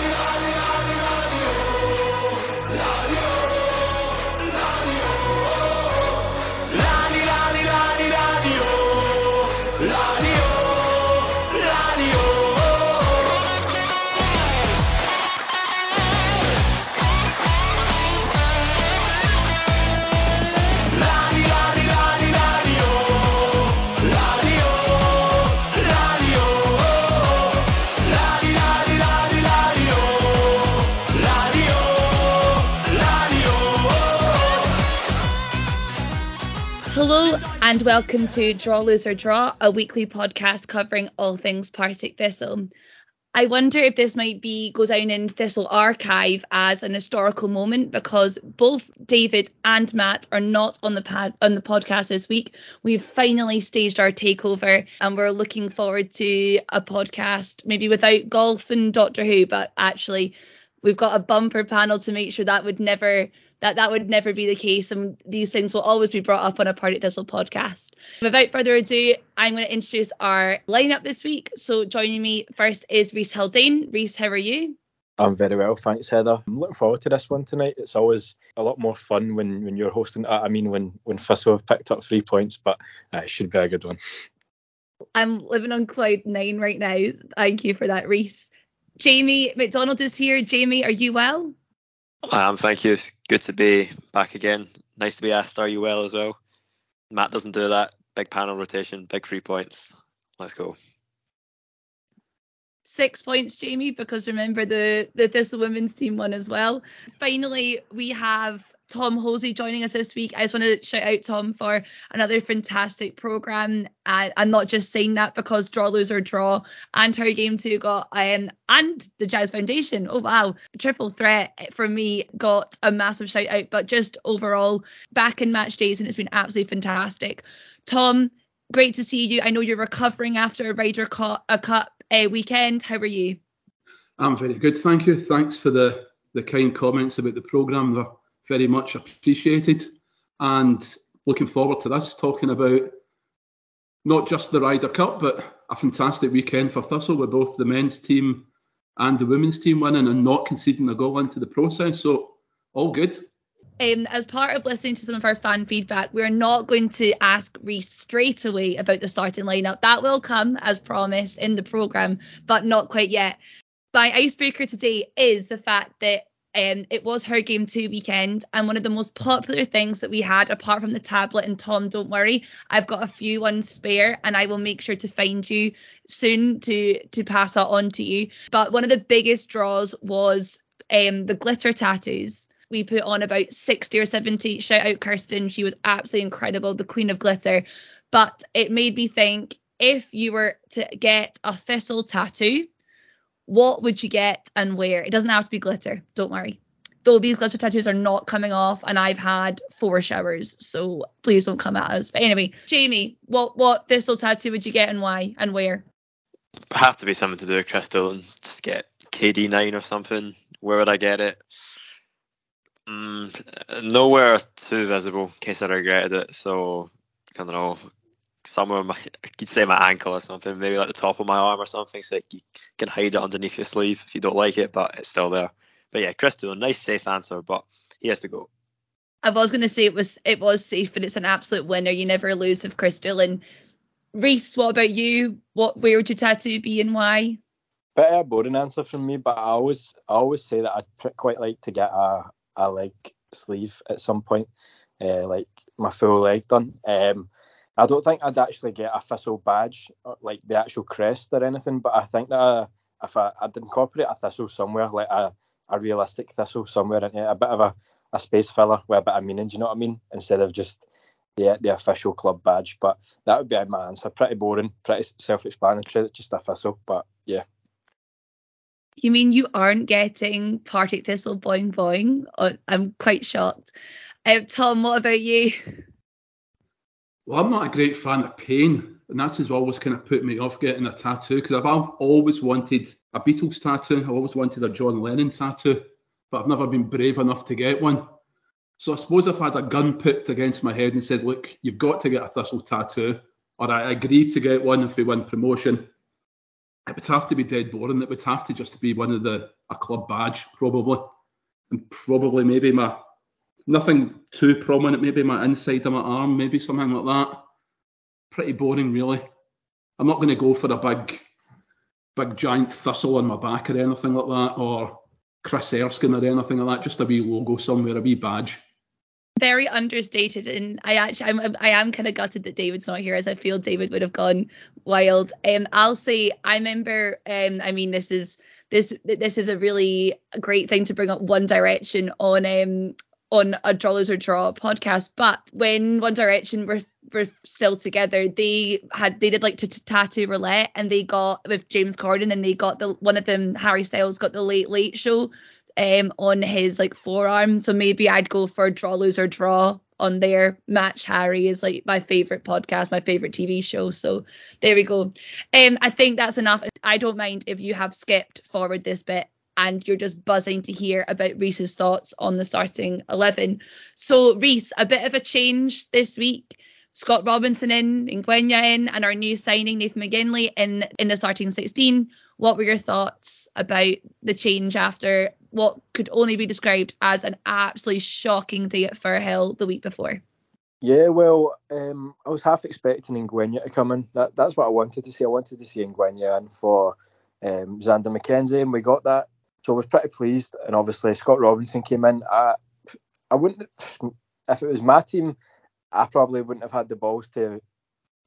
Hello and welcome to Draw Lose or Draw, a weekly podcast covering all things Partick Thistle. I wonder if this might be go down in Thistle archive as an historical moment because both David and Matt are not on the pad on the podcast this week. We've finally staged our takeover and we're looking forward to a podcast maybe without golf and Doctor Who, but actually we've got a bumper panel to make sure that would never that that would never be the case and these things will always be brought up on a Partick Thistle podcast. Without further ado, I'm going to introduce our lineup this week. So joining me first is Reiss Haldane. Reiss, how are you? I'm very well, thanks, Heather. I'm looking forward to this one tonight. It's always a lot more fun when, when you're hosting. I mean, when when Thistle have picked up three points, but uh, it should be a good one. I'm living on cloud nine right now. Thank you for that, Reiss. Jamie McDonald is here. Jamie, are you well? Am, thank you. It's good to be back again. Nice to be asked, are you well as well? Matt doesn't do that. Big panel rotation, big three points. Let's go. Six points, Jamie, because remember the the Thistle women's team won as well. Finally, we have Tom Hosie joining us this week. I just want to shout out Tom for another fantastic program. I'm not just saying that because Draw Lose or Draw and her game two got um and the Jags Foundation. Oh wow, triple threat for me got a massive shout out. But just overall, back in match days and it's been absolutely fantastic. Tom, great to see you. I know you're recovering after a Ryder Cup, a Cup uh, weekend. How are you? I'm very good, thank you. Thanks for the the kind comments about the program. They're very much appreciated. And looking forward to this, talking about not just the Ryder Cup, but a fantastic weekend for Thistle with both the men's team and the women's team winning and not conceding a goal into the process. So all good. Um, as part of listening to some of our fan feedback, we're not going to ask Reese straight away about the starting lineup. That will come as promised in the programme, but not quite yet. My icebreaker today is the fact that um, it was her game two weekend, and one of the most popular things that we had, apart from the tablet and Tom, don't worry, I've got a few ones spare, and I will make sure to find you soon to to pass that on to you. But one of the biggest draws was um, the glitter tattoos. We put on about 60 or 70. Shout out Kirsten, she was absolutely incredible, the queen of glitter. But it made me think if you were to get a thistle tattoo, what would you get and where? It doesn't have to be glitter, don't worry. Though these glitter tattoos are not coming off, and I've had four showers, so please don't come at us. But anyway, Jamie, what what thistle tattoo would you get and why and where? Have to be something to do with Crystal and just get KD9 or something. Where would I get it? Mm, nowhere too visible in case I regretted it. So I don't know somewhere my I could say my ankle or something, maybe like the top of my arm or something, so you can hide it underneath your sleeve if you don't like it, but it's still there. But yeah, Chris a nice safe answer, but he has to go. I was gonna say it was it was safe, but it's an absolute winner. You never lose with Kris Doolan. Reiss, what about you? What where would your tattoo be and why? Bit of a boring answer from me, but I always I always say that I'd quite like to get a a leg sleeve at some point, uh, like my full leg done. Um, I don't think I'd actually get a thistle badge, uh, like the actual crest or anything, but I think that uh, if I, I'd incorporate a thistle somewhere, like a, a realistic thistle somewhere a bit of a, a space filler with a bit of meaning, do you know what I mean? Instead of just the the official club badge. But that would be my answer. Pretty boring, pretty self-explanatory, just a thistle, but yeah. You mean you aren't getting Partick Thistle boing boing? Oh, I'm quite shocked. Uh, Tom, what about you? Well, I'm not a great fan of pain, and that's has always kind of put me off getting a tattoo because I've always wanted a Beatles tattoo. I've always wanted a John Lennon tattoo, but I've never been brave enough to get one. So I suppose if I had a gun put against my head and said, "Look, you've got to get a Thistle tattoo," or I agreed to get one if we win promotion, it would have to be dead boring. It would have to just be one of the a club badge probably, and probably maybe my nothing too prominent. Maybe my inside of my arm, maybe something like that. Pretty boring, really. I'm not going to go for a big, big giant thistle on my back or anything like that, or Chris Erskine or anything like that. Just a wee logo somewhere, a wee badge very understated and I actually I'm I am kind of gutted that David's not here as I feel David would have gone wild. Um I'll say I remember um I mean this is this this is a really great thing to bring up One Direction on um on a Draw Lose or Draw podcast. But when One Direction were were still together, they had they did like to tattoo roulette and they got with James Corden and they got the one of them Harry Styles got the Late Late Show um on his like forearm. So maybe I'd go for Draw Lose or Draw on there. Match Harry is like my favorite podcast, my favorite TV show. So there we go. Um, I think that's enough. I don't mind if you have skipped forward this bit and you're just buzzing to hear about Reiss's thoughts on the starting 11. So, Reiss, a bit of a change this week. Scott Robinson in, Ngwenya in, and our new signing, Nathan McGinley, in, in the starting 16. What were your thoughts about the change after what could only be described as an absolutely shocking day at Firhill the week before? Yeah, well, um, I was half expecting Ngwenya to come in. That, that's what I wanted to see. I wanted to see Ngwenya in for um, Xander McKenzie, and we got that. So I was pretty pleased, and obviously Scott Robinson came in. I, I wouldn't, if it was my team, I probably wouldn't have had the balls to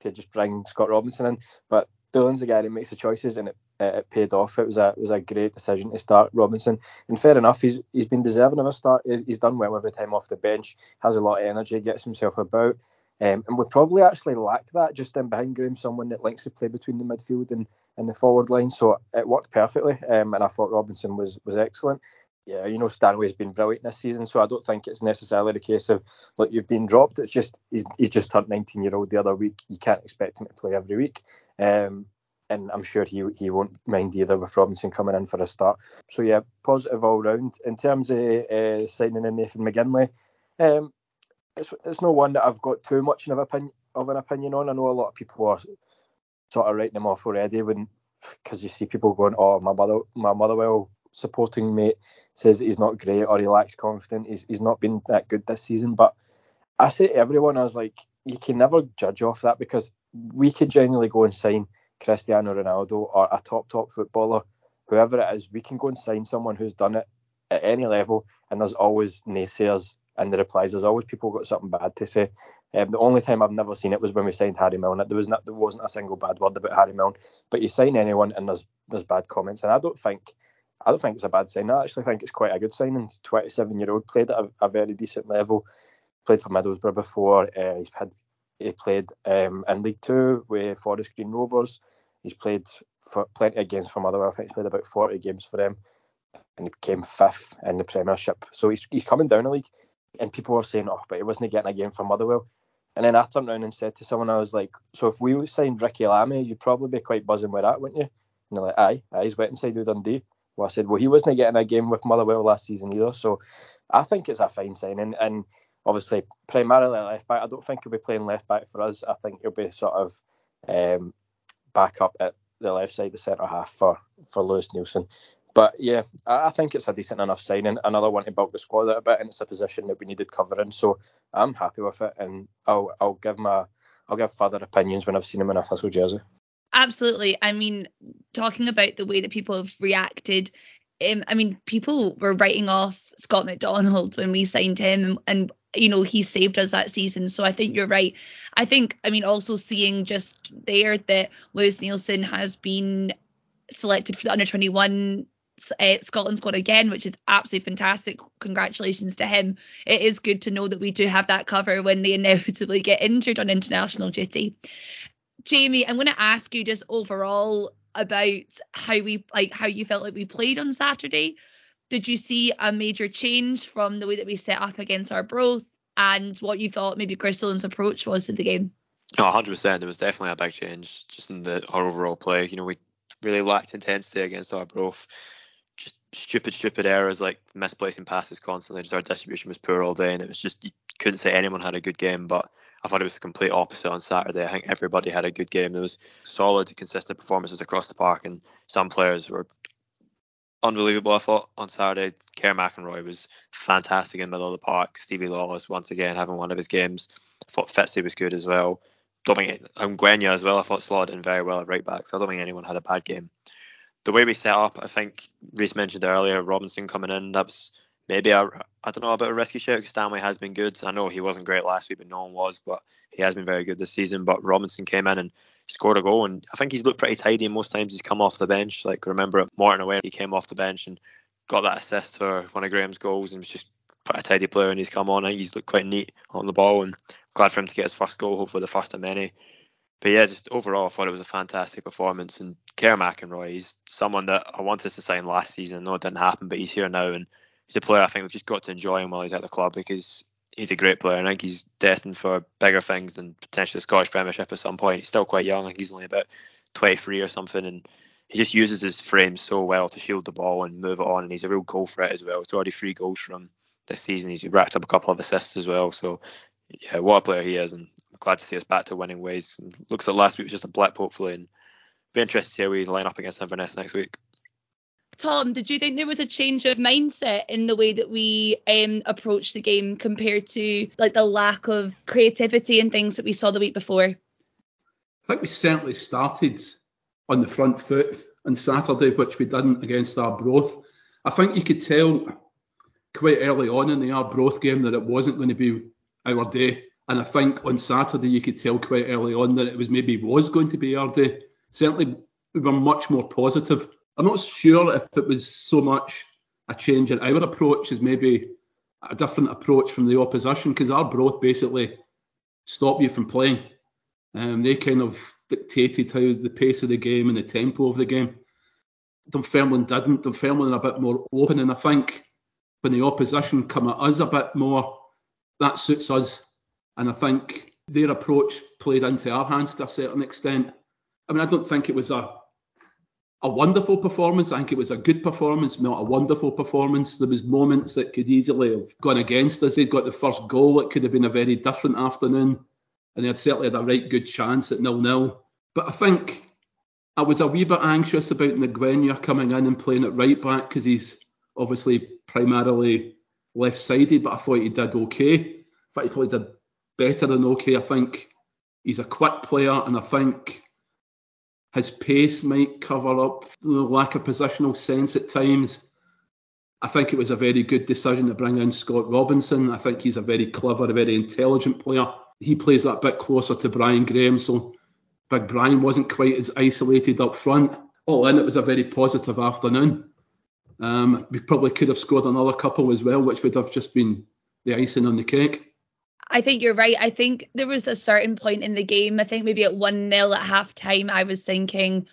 to just bring Scott Robinson in. But Doolan's the guy that makes the choices, and it, it paid off. It was a it was a great decision to start Robinson, and fair enough, he's he's been deserving of a start. He's, he's done well every time off the bench, has a lot of energy, gets himself about. Um, and we probably actually lacked that just in behind Graham, someone that likes to play between the midfield and, and the forward line. So it worked perfectly, um, and I thought Robinson was was excellent. Yeah, you know Stanway's been brilliant this season, so I don't think it's necessarily the case of look you've been dropped. It's just he's, he just turned 19 year old the other week. You can't expect him to play every week, um, and I'm sure he he won't mind either with Robinson coming in for a start. So yeah, positive all round. In terms of uh, signing in Nathan McGinley, um, it's it's no one that I've got too much of, opinion, of an opinion on. I know a lot of people are sort of writing him off already when because you see people going, oh my mother my Motherwell supporting mate says he's not great or he lacks confidence. He's he's not been that good this season. But I say to everyone, I was like, you can never judge off that because we could genuinely go and sign Cristiano Ronaldo or a top top footballer, whoever it is. We can go and sign someone who's done it at any level, and there's always naysayers in the replies. There's always people got something bad to say. Um, the only time I've never seen it was when we signed Harry Milne. There was not, there wasn't a single bad word about Harry Milne. But you sign anyone and there's there's bad comments, and I don't think I don't think it's a bad sign. I actually think it's quite a good signing. 27 year old played at a, a, very decent level. Played for Middlesbrough before. Uh, he's had he played um, in League Two with Forest Green Rovers. He's played for plenty of games for Motherwell. I think he's played about 40 games for them, and he came fifth in the Premiership. So he's he's coming down a league and people were saying, oh, but he wasn't getting a game for Motherwell. And then I turned around and said to someone, I was like, so if we signed Ricki Lamie, you'd probably be quite buzzing with that, wouldn't you? And they're like, aye, aye, he's went inside with Dundee. Well, I said, well, he wasn't getting a game with Motherwell last season either. So I think it's a fine signing. And obviously, primarily left back. I don't think he'll be playing left back for us. I think he'll be sort of um, back up at the left side, the centre half for, for Lewis Neilson. But yeah, I, think it's a decent enough signing. Another one to bulk the squad out a bit, and it's a position that we needed covering. So I'm happy with it, and I'll I'll give my I'll give further opinions when I've seen him in a Thistle jersey. Absolutely. I mean, talking about the way that people have reacted, um, I mean, people were writing off Scott McDonald when we signed him, and, you know he saved us that season. So I think you're right. I think, I mean, also seeing just there that Lewis Neilson has been selected for the under 21 uh, Scotland squad again, which is absolutely fantastic. Congratulations to him. It is good to know that we do have that cover when they inevitably get injured on international duty. Jamie, I'm going to ask you just overall about how we like how you felt like we played on Saturday. Did you see a major change from the way that we set up against Arbroath and what you thought maybe Kris approach was to the game? Oh, 100%. There was definitely a big change just in the our overall play. You know, we really lacked intensity against Arbroath just stupid, stupid errors like misplacing passes constantly. Just our distribution was poor all day, and it was just you couldn't say anyone had a good game. But I thought it was the complete opposite on Saturday. I think everybody had a good game. There was solid, consistent performances across the park, and some players were unbelievable. I thought on Saturday, Kerr McInroy was fantastic in the middle of the park. Stevie Lawless once again having one of his games. I thought Fitzy was good as well. Don't think um, Ngwenya as well. I thought slotted in very well at right back, so I don't think anyone had a bad game. The way we set up, I think Reiss mentioned earlier, Robinson coming in, that was maybe I don't know about a rescue shout because Stanley has been good. I know he wasn't great last week, but no one was, but he has been very good this season. But Robinson came in and scored a goal, and I think he's looked pretty tidy. And most times he's come off the bench. Like remember at Morton away, he came off the bench and got that assist for one of Graham's goals, and was just quite a tidy player. And he's come on, think he's looked quite neat on the ball, and glad for him to get his first goal. Hopefully the first of many. But yeah, just overall, I thought it was a fantastic performance. And Kerr McInroy, he's someone that I wanted to sign last season. I know it didn't happen, but he's here now, and he's a player I think we've just got to enjoy him while he's at the club because he's a great player. And I think he's destined for bigger things than potentially the Scottish Premiership at some point. He's still quite young. I think he's only about 23 or something, and he just uses his frame so well to shield the ball and move it on. And he's a real goal threat as well. It's already three goals from this season. He's racked up a couple of assists as well. So yeah, what a player he is, and I'm glad to see us back to winning ways. And looks like last week was just a blip, hopefully, and be interested to see how we line up against Inverness next week. Tom, did you think there was a change of mindset in the way that we um, approached the game compared to like the lack of creativity and things that we saw the week before? I think we certainly started on the front foot on Saturday, which we didn't against Arbroath. I think you could tell quite early on in the Arbroath game that it wasn't going to be our day. And I think on Saturday you could tell quite early on that it was maybe was going to be our day. Certainly we were much more positive I'm not sure if it was so much a change in our approach as maybe a different approach from the opposition because Arbroath basically stop you from playing. Um, they kind of dictated how the pace of the game and the tempo of the game. Dunfermline didn't. Dunfermline a bit more open, and I think when the opposition come at us a bit more, that suits us. And I think their approach played into our hands to a certain extent. I mean, I don't think it was a a wonderful performance. I think it was a good performance, not a wonderful performance. There was moments that could easily have gone against us. They'd got the first goal. It could have been a very different afternoon, and they had certainly had a right good chance at nil-nil. But I think I was a wee bit anxious about Ngwenya coming in and playing at right back because he's obviously primarily left-sided, but I thought he did okay. In fact, he probably did better than okay. I think he's a quick player, and I think his pace might cover up the lack of positional sense at times. I think it was a very good decision to bring in Scott Robinson. I think he's a very clever, a very intelligent player. He plays that bit closer to Brian Graham, so Big Brian wasn't quite as isolated up front. All in, it was a very positive afternoon. Um, we probably could have scored another couple as well, which would have just been the icing on the cake. I think you're right. I think there was a certain point in the game, I think maybe at 1 0 at half time, I was thinking,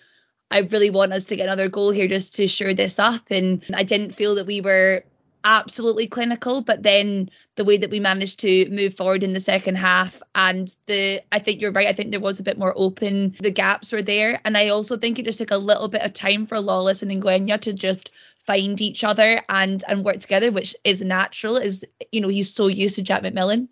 I really want us to get another goal here just to shore this up. And I didn't feel that we were absolutely clinical, but then the way that we managed to move forward in the second half and the I think you're right, I think there was a bit more open, the gaps were there. And I also think it just took a little bit of time for Lawless and Ngwenya to just find each other and and work together, which is natural, is you know, he's so used to Jack McMillan.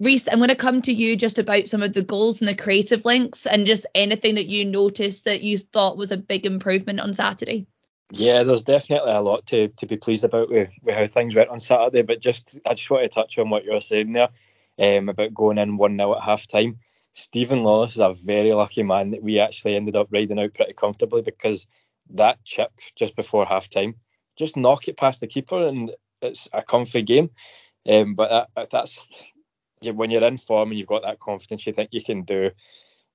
Reiss, I'm going to come to you just about some of the goals and the creative links and just anything that you noticed that you thought was a big improvement on Saturday. Yeah, there's definitely a lot to, to be pleased about with, with how things went on Saturday. But just I just want to touch on what you're saying there um, about going in 1 0 at half time. Stephen Lawless is a very lucky man that we actually ended up riding out pretty comfortably because that chip just before half time, just knock it past the keeper and it's a comfy game. Um, but that, that's when you're in form and you've got that confidence, you think you can do,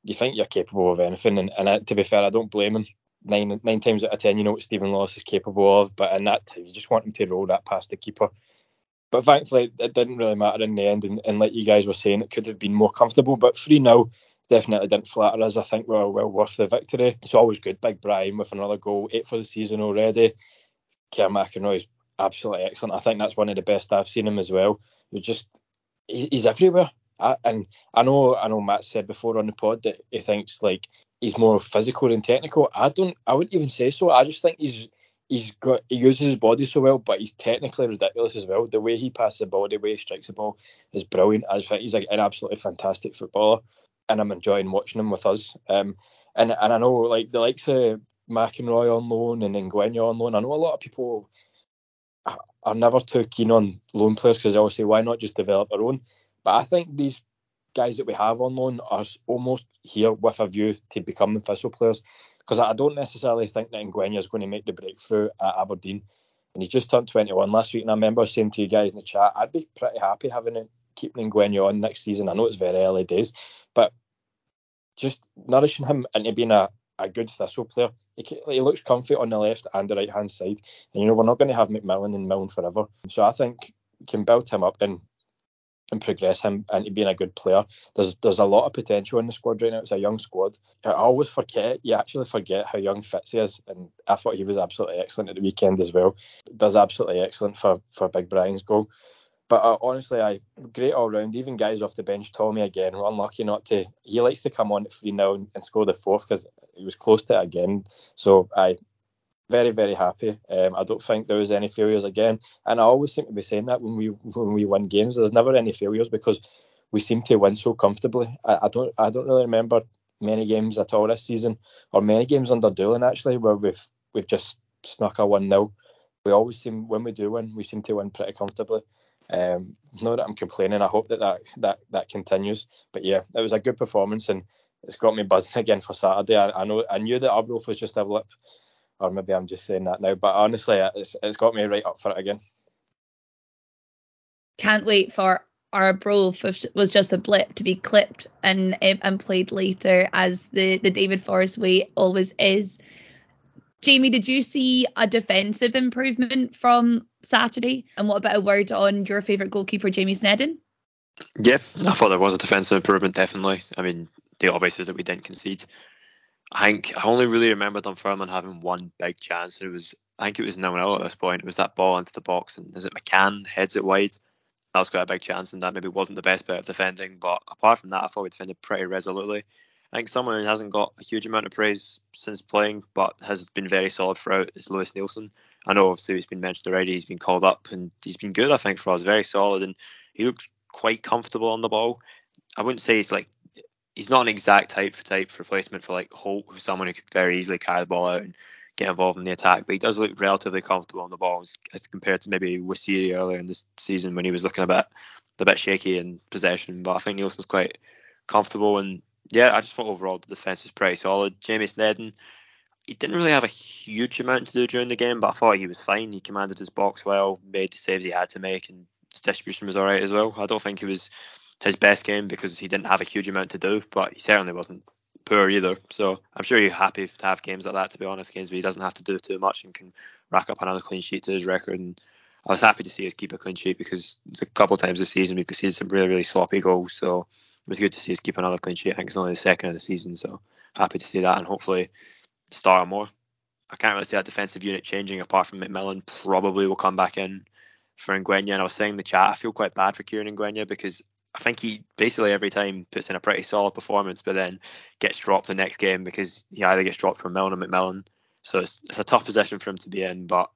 you think you're capable of anything. And, and uh, to be fair, I don't blame him. Nine nine times out of ten, you know what Stephen Lawless is capable of, but in that time, you just want him to roll that past the keeper. But thankfully, it didn't really matter in the end. And, and like you guys were saying, it could have been more comfortable. But 3 0 definitely didn't flatter us. I think we are well worth the victory. It's always good. Big Brian with another goal, eight for the season already. McInroy is absolutely excellent. I think that's one of the best I've seen him as well. Was just he's everywhere. I, and I know I know Matt said before on the pod that he thinks like he's more physical than technical. I don't I wouldn't even say so. I just think he's he's got he uses his body so well, but he's technically ridiculous as well. The way he passes the ball, the way he strikes the ball is brilliant. As he's like an absolutely fantastic footballer, and I'm enjoying watching him with us. Um, and and I know like the likes of McInroy on loan and Ngwenya on loan. I know a lot of people are never too keen on loan players because they always say why not just develop our own. But I think these guys that we have on loan are almost here with a view to becoming Thistle players because I don't necessarily think that Ngwenya is going to make the breakthrough at Aberdeen. And he's just turned 21 last week, and I remember saying to you guys in the chat, I'd be pretty happy having it, keeping Ngwenya on next season. I know it's very early days, but just nourishing him into being a, a good Thistle player. He, he looks comfy on the left and the right hand side, and you know we're not going to have McMillan and Milne forever. So I think can build him up and and progress him into being a good player. There's there's a lot of potential in the squad right now. It's a young squad. I always forget. You actually forget how young Fitzy is, and I thought he was absolutely excellent at the weekend as well. Does absolutely excellent for for Big Brian's goal. But uh, honestly, I great all round. Even guys off the bench, Tommy again, we're unlucky not to. He likes to come on at three now and, and score the fourth because he was close to it again. So I very very happy. Um, I don't think there was any failures again, and I always seem to be saying that when we when we win games, there's never any failures because we seem to win so comfortably. I, I don't I don't really remember many games at all this season, or many games under Doolan actually, where we've we've just snuck a one 0 We always seem when we do win, we seem to win pretty comfortably. Um, not that I'm complaining. I hope that, that that that continues. But yeah, it was a good performance and it's got me buzzing again for Saturday. I, I know I knew that Arbroath was just a blip, or maybe I'm just saying that now. But honestly, it's it's got me right up for it again. Can't wait for Arbroath which was just a blip to be clipped and and played later as the the David Forrest way always is. Jamie, did you see a defensive improvement from Saturday? And what about a word on your favourite goalkeeper, Jamie Sneddon? Yeah, I thought there was a defensive improvement, definitely. I mean, the obvious is that we didn't concede. I think I only really remember Dunfermline having one big chance. It was I think it was 0 0 at this point. It was that ball into the box, and is it McCann heads it wide? That was quite a big chance, and that maybe wasn't the best bit of defending. But apart from that, I thought we defended pretty resolutely. I think someone who hasn't got a huge amount of praise since playing, but has been very solid throughout, is Lewis Neilson. I know obviously he's been mentioned already. He's been called up and he's been good. I think for us, very solid, and he looks quite comfortable on the ball. I wouldn't say he's like he's not an exact type for type replacement for like Holt, who's someone who could very easily carry the ball out and get involved in the attack, but he does look relatively comfortable on the ball as compared to maybe Wasiri earlier in this season when he was looking a bit a bit shaky in possession. But I think Neilson's quite comfortable and yeah, I just thought overall the defence was pretty solid. Jamie Sneddon, he didn't really have a huge amount to do during the game, but I thought he was fine. He commanded his box well, made the saves he had to make, and his distribution was alright as well. I don't think he was his best game because he didn't have a huge amount to do, but he certainly wasn't poor either. So I'm sure you're happy to have games like that, to be honest, games where he doesn't have to do too much and can rack up another clean sheet to his record. And I was happy to see us keep a clean sheet because a couple of times this season we've seen some really, really sloppy goals. So it was good to see us keep another clean sheet. I think it's only the second of the season, so happy to see that and hopefully start more. I can't really see that defensive unit changing apart from McMillan probably will come back in for Ngwenya. And I was saying in the chat, I feel quite bad for Kieran Ngwenya because I think he basically every time puts in a pretty solid performance, but then gets dropped the next game because he either gets dropped from Milne or McMillan. So it's, it's a tough position for him to be in, but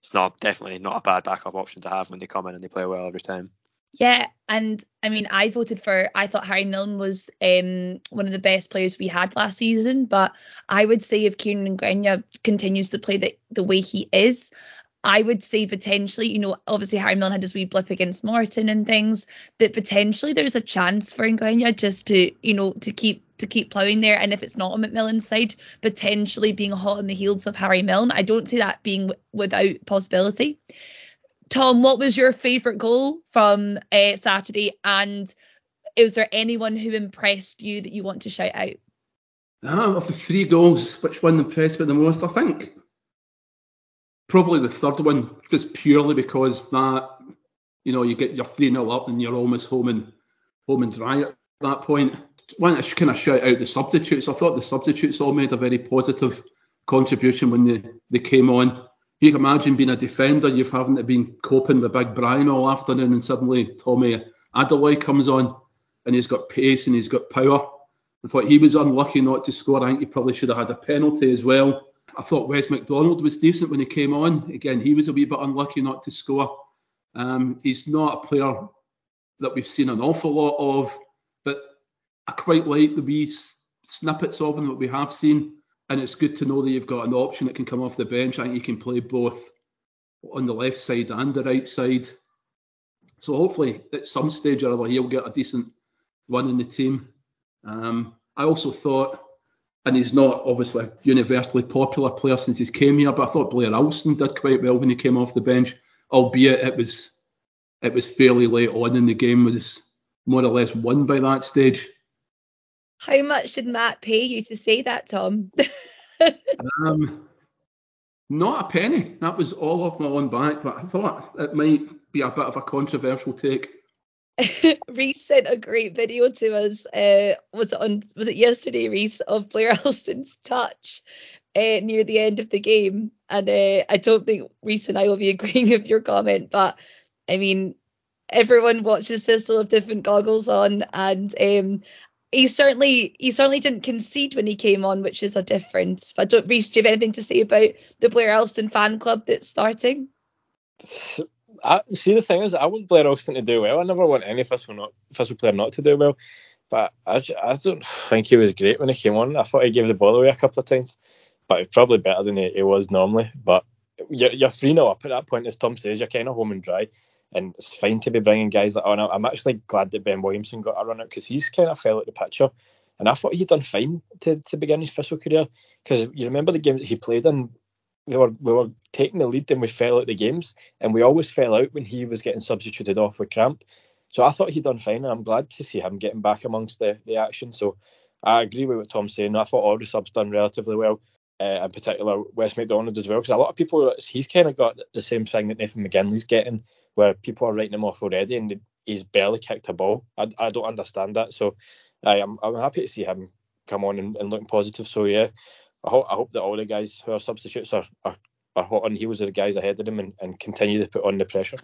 it's not definitely not a bad backup option to have when they come in and they play well every time. Yeah, and I mean, I voted for. I thought Harry Milne was um, one of the best players we had last season, but I would say if Kieran Ngwenya continues to play the the way he is, I would say potentially, you know, obviously Harry Milne had his wee blip against Morton and things, that potentially there's a chance for Ngwenya just to, you know, to keep to keep ploughing there. And if it's not on McMillan's side, potentially being hot on the heels of Harry Milne. I don't see that being without possibility. Tom, what was your favourite goal from uh, Saturday? And is there anyone who impressed you that you want to shout out? Ah, of the three goals, which one impressed me the most? I think probably the third one, just purely because that, you know, you get your 3 0 up and you're almost home and home and dry at that point. One, I kind of shout out the substitutes. I thought the substitutes all made a very positive contribution when they, they came on you can imagine being a defender, you've having to been coping with Big Brian all afternoon, and suddenly Tomi Adeloye comes on and he's got pace and he's got power. I thought he was unlucky not to score. I think he probably should have had a penalty as well. I thought Wes McDonald was decent when he came on. Again, he was a wee bit unlucky not to score. Um, he's not a player that we've seen an awful lot of, but I quite like the wee snippets of him that we have seen. And it's good to know that you've got an option that can come off the bench. Think you can play both on the left side and the right side. So hopefully at some stage or other he'll get a decent run in the team. Um, I also thought, and he's not obviously a universally popular player since he came here, but I thought Blair Alston did quite well when he came off the bench, albeit it was it was fairly late on in the game, was more or less won by that stage. How much did Matt pay you to say that, Tom? um, not a penny. That was all off my own back, but I thought it might be a bit of a controversial take. Reiss sent a great video to us. Uh, was it on? Was it yesterday, Reiss, of Blair Alston's touch uh, near the end of the game? And uh, I don't think Reiss and I will be agreeing with your comment, but I mean, everyone watches this have different goggles on, and um, he certainly he certainly didn't concede when he came on, which is a difference. But don't Reiss, do you have anything to say about the Blair Alston fan club that's starting? I, see, the thing is, I want Blair Alston to do well. I never want any Thistle not Thistle player not to do well. But I, I don't think he was great when he came on. I thought he gave the ball away a couple of times, but he's probably better than he, he was normally. But you're, you're 3 0 up at that point, as Tom says, you're kind of home and dry. And it's fine to be bringing guys like on. I'm actually glad that Ben Williamson got a run out because he's kind of fell out the picture. And I thought he'd done fine to, to begin his official career because you remember the games that he played in we were we were taking the lead and we fell out the games, and we always fell out when he was getting substituted off with cramp. So I thought he'd done fine, and I'm glad to see him getting back amongst the, the action. So I agree with what Tom's saying. I thought all the subs done relatively well, uh, in particular Wes McDonald as well, because a lot of people he's kind of got the same thing that Nathan McGinley's getting, where people are writing him off already, and he's barely kicked a ball. I, I don't understand that. So I am I'm happy to see him come on and, and looking positive. So yeah, I hope, I hope that all the guys who are substitutes are, are, are hot on heels of the guys ahead of them and, and continue to put on the pressure.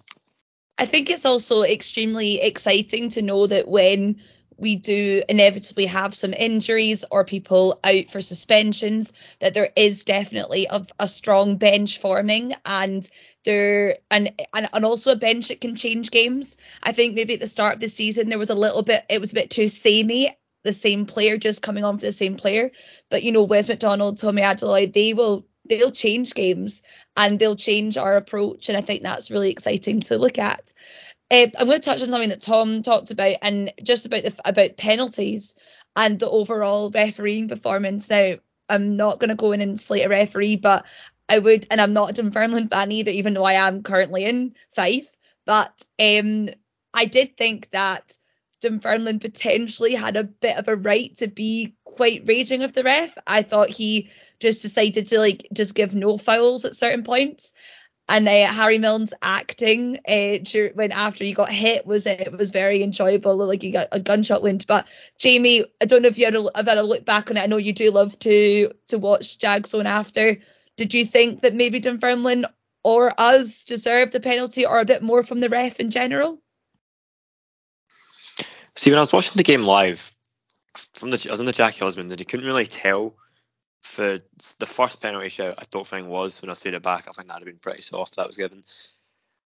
I think it's also extremely exciting to know that when we do inevitably have some injuries or people out for suspensions, that there is definitely a, a strong bench forming and there and, and and also a bench that can change games. I think maybe at the start of the season there was a little bit it was a bit too samey the same player just coming on for the same player. But you know, Wes McDonald, Tomi Adeloye, they will they'll change games and they'll change our approach, and I think that's really exciting to look at. Uh, I'm going to touch on something that Tom talked about, and just about the about penalties and the overall refereeing performance. Now, I'm not going to go in and slate a referee, but I would, and I'm not a Dunfermline fan either, even though I am currently in Fife. But um, I did think that Dunfermline potentially had a bit of a right to be quite raging of the ref. I thought he just decided to like just give no fouls at certain points. And uh, Harry Milne's acting uh, when after he got hit was uh, it was very enjoyable, like he got a gunshot wound. But Jamie, I don't know if you had a, have had a look back on it. I know you do love to to watch Jagzone after. Did you think that maybe Dunfermline or us deserved a penalty or a bit more from the ref in general? See, when I was watching the game live, from the I was in the Jackie Husband, and you couldn't really tell for the first penalty shout. I don't think was when I see it back. I think that'd have been pretty soft. That was given.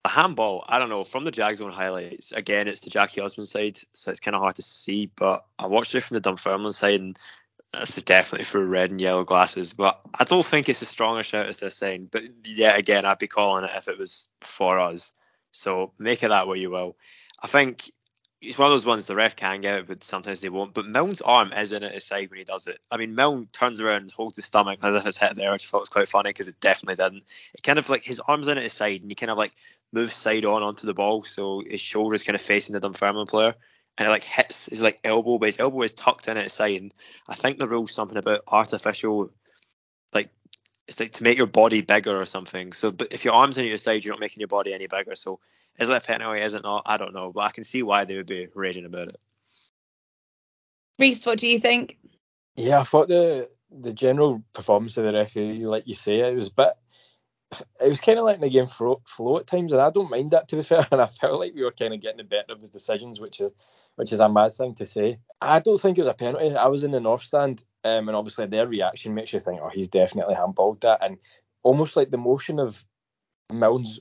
A handball, I don't know. From the Jagzone highlights, again, it's the Jackie Husband side, so it's kind of hard to see. But I watched it from the Dunfermline side, and this is definitely through red and yellow glasses. But I don't think it's as strong a shout as they're saying. But yeah, again, I'd be calling it if it was for us. So make it that way you will. I think it's one of those ones the ref can get it, but sometimes they won't. But Milne's arm is in at his side when he does it. I mean, Milne turns around, holds his stomach as if it's hit there, which I thought was quite funny because it definitely didn't. It kind of like his arm's in at his side, and he kind of like moves side on onto the ball, so his shoulder's kind of facing the Dunfermline player, and it like hits his like elbow, but his elbow is tucked in at his side. And I think the rule's something about artificial, like it's like to make your body bigger or something. So, but if your arm's in at your side, you're not making your body any bigger. So is it a penalty? Is it not? I don't know, but I can see why they would be raging about it. Reiss, what do you think? Yeah, I thought the the general performance of the referee, like you say, it was a bit. It was kind of letting the game flow, flow at times, and I don't mind that to be fair. And I felt like we were kind of getting the better of his decisions, which is which is a mad thing to say. I don't think it was a penalty. I was in the north stand, Um, and obviously their reaction makes you think, oh, he's definitely handballed that. And almost like the motion of Milne's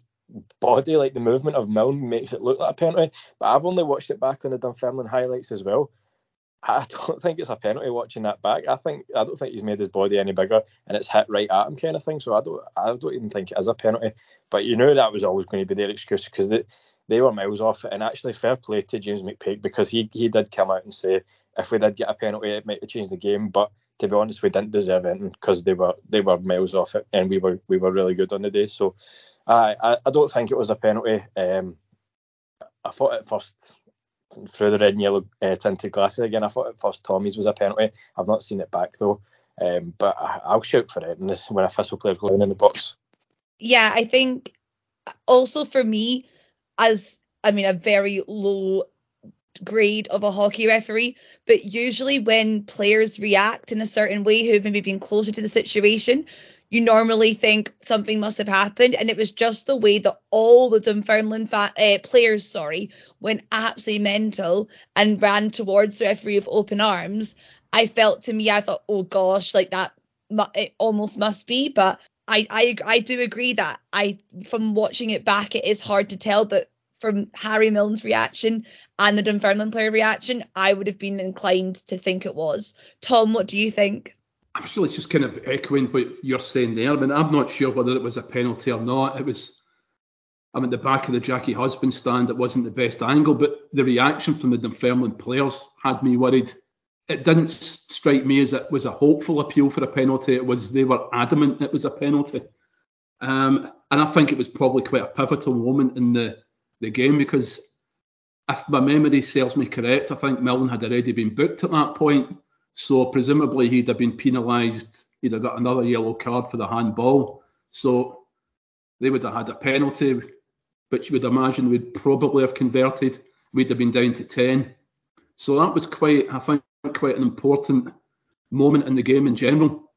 body, like the movement of Milne makes it look like a penalty. But I've only watched it back on the Dunfermline highlights as well. I don't think it's a penalty watching that back. I think I don't think he's made his body any bigger and it's hit right at him kind of thing. So I don't I don't even think it is a penalty. But you know that was always going to be their excuse because they they were miles off it. And actually fair play to James McPake because he he did come out and say if we did get a penalty it might have changed the game. But to be honest, we didn't deserve it because they were they were miles off it and we were we were really good on the day. So I I, don't think it was a penalty. Um, I thought at first through the red and yellow uh, tinted glasses again. I thought at first Tommy's was a penalty. I've not seen it back though. Um, but I, will shout for it when a Thistle player goes in the box. Yeah, I think also for me, as I mean, a very low grade of a hockey referee, but usually when players react in a certain way who've maybe been closer to the situation, you normally think something must have happened, and it was just the way that all the Dunfermline fa- uh, players, sorry, went absolutely mental and ran towards the referee with open arms. I felt to me, I thought, oh gosh, like that, it almost must be, but I, I, I do agree that I, from watching it back, it is hard to tell, but from Harry Milne's reaction and the Dunfermline player reaction, I would have been inclined to think it was. Tom, what do you think? I'm still just kind of echoing what you're saying there. I mean, I'm not sure whether it was a penalty or not. It was, I'm at the back of the Jackie Husband stand. It wasn't the best angle, but the reaction from the Dunfermline players had me worried. It didn't strike me as it was a hopeful appeal for a penalty. It was they were adamant it was a penalty, um, and I think it was probably quite a pivotal moment in the the game because if my memory serves me correct, I think Milne had already been booked at that point. So presumably he'd have been penalised. He'd have got another yellow card for the handball. So they would have had a penalty, which you would imagine would probably have converted. We'd have been down to 10. So that was quite, I think, quite an important moment in the game in general.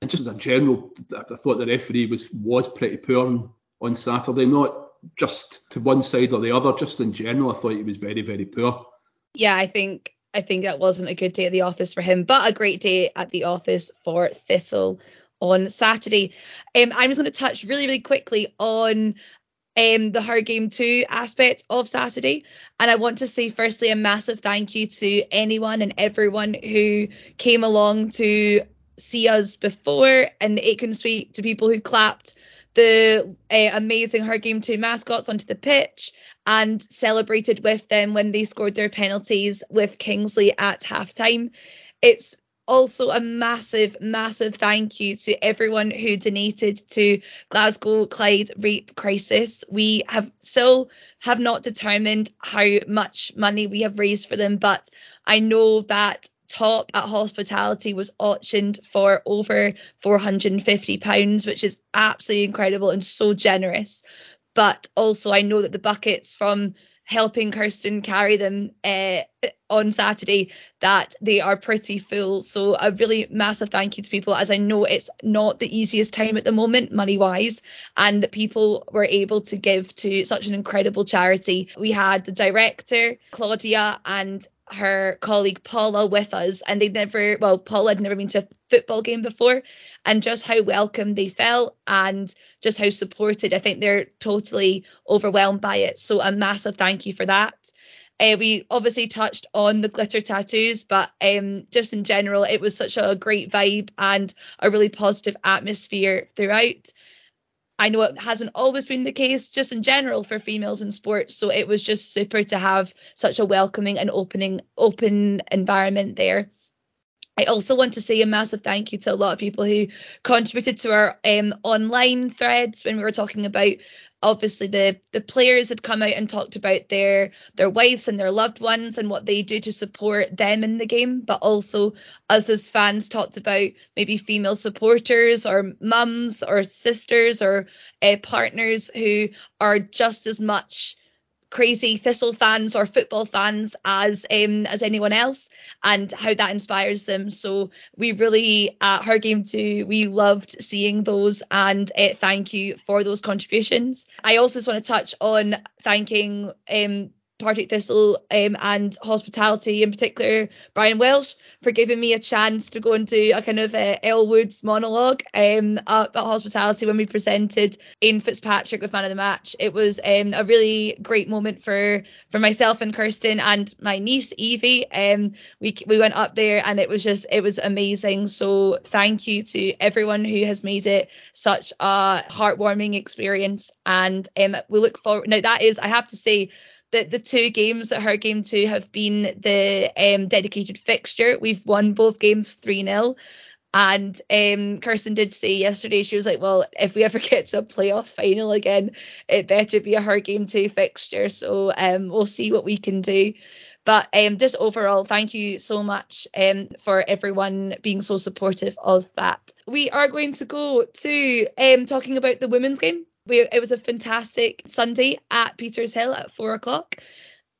And just as a general, I thought the referee was was pretty poor on, on Saturday. Not just to one side or the other, just in general, I thought he was very, very poor. Yeah, I think I think that wasn't a good day at the office for him, but a great day at the office for Thistle on Saturday. Um, I'm just going to touch really, really quickly on um, the her game two aspect of Saturday. And I want to say, firstly, a massive thank you to anyone and everyone who came along to see us before in the Aitken Suite, to people who clapped the uh, amazing Her Game Too mascots onto the pitch and celebrated with them when they scored their penalties with Kingsley at halftime. It's also a massive, massive thank you to everyone who donated to Glasgow Clyde rape crisis. We have still have not determined how much money we have raised for them, but I know that top at hospitality was auctioned for over 450 pounds which is absolutely incredible and so generous. But also i know that the buckets from helping kirsten carry them uh, on saturday that they are pretty full. So a really massive thank you to people. As i know it's not the easiest time at the moment money wise and people were able to give to such an incredible charity. We had the director claudia and her colleague Paula with us, and they'd never, well, Paula had never been to a football game before, and just how welcome they felt and just how supported. I think they're totally overwhelmed by it. So, a massive thank you for that. Uh, we obviously touched on the glitter tattoos, but um, just in general, it was such a great vibe and a really positive atmosphere throughout. I know it hasn't always been the case just in general for females in sports. So it was just super to have such a welcoming and opening open environment there. I also want to say a massive thank you to a lot of people who contributed to our um, online threads when we were talking about obviously the the players had come out and talked about their their wives and their loved ones and what they do to support them in the game but also us as fans talked about maybe female supporters or mums or sisters or uh, partners who are just as much crazy Thistle fans or football fans as um, as anyone else, and how that inspires them. So we really at her game too, we loved seeing those, and uh, thank you for those contributions. I also just want to touch on thanking um, Partick Thistle um, and Hospitality in particular, Brian Welsh, for giving me a chance to go and do a kind of uh, Elle Woods' monologue um, at Hospitality when we presented in Fitzpatrick with Man of the Match. It was um, a really great moment for for myself and Kirsten and my niece Evie. Um, we we went up there and it was just it was amazing. So thank you to everyone who has made it such a heartwarming experience, and um, we look forward. Now that is, I have to say the, the two games at Her Game Too have been the um, dedicated fixture. We've won both games 3 0. And um, Kirsten did say yesterday, she was like, well, if we ever get to a playoff final again, it better be a Her Game Too fixture. So um, we'll see what we can do. But um, just overall, thank you so much um, for everyone being so supportive of that. We are going to go to um, talking about the women's game we, it was a fantastic Sunday at Petershill at four o'clock.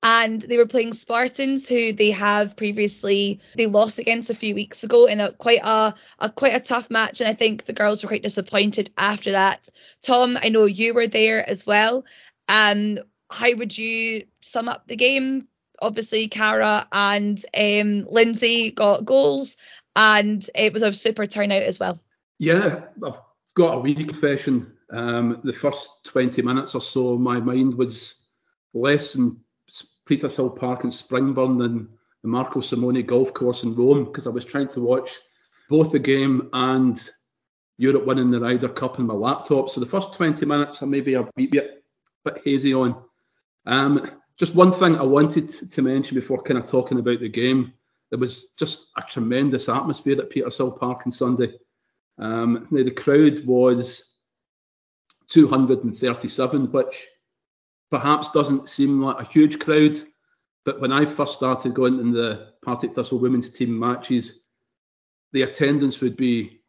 And they were playing Spartans, who they have previously they lost against a few weeks ago in a quite a, a quite a tough match. And I think the girls were quite disappointed after that. Tom, I know you were there as well. Um, how would you sum up the game? Obviously, Cara and um, Lindsay got goals, and it was a super turnout as well. Yeah, I've got a wee confession um, the first 20 minutes or so, my mind was less in Petershill Park and Springburn than the Marco Simone golf course in Rome because I was trying to watch both the game and Europe winning the Ryder Cup on my laptop. So the first 20 minutes I maybe a bit, hazy on. Um, just one thing I wanted to mention before kind of talking about the game. There was just a tremendous atmosphere at Petershill Park on Sunday. Um, the crowd was 237, which perhaps doesn't seem like a huge crowd. But when I first started going in the Partick Thistle women's team matches, the attendance would be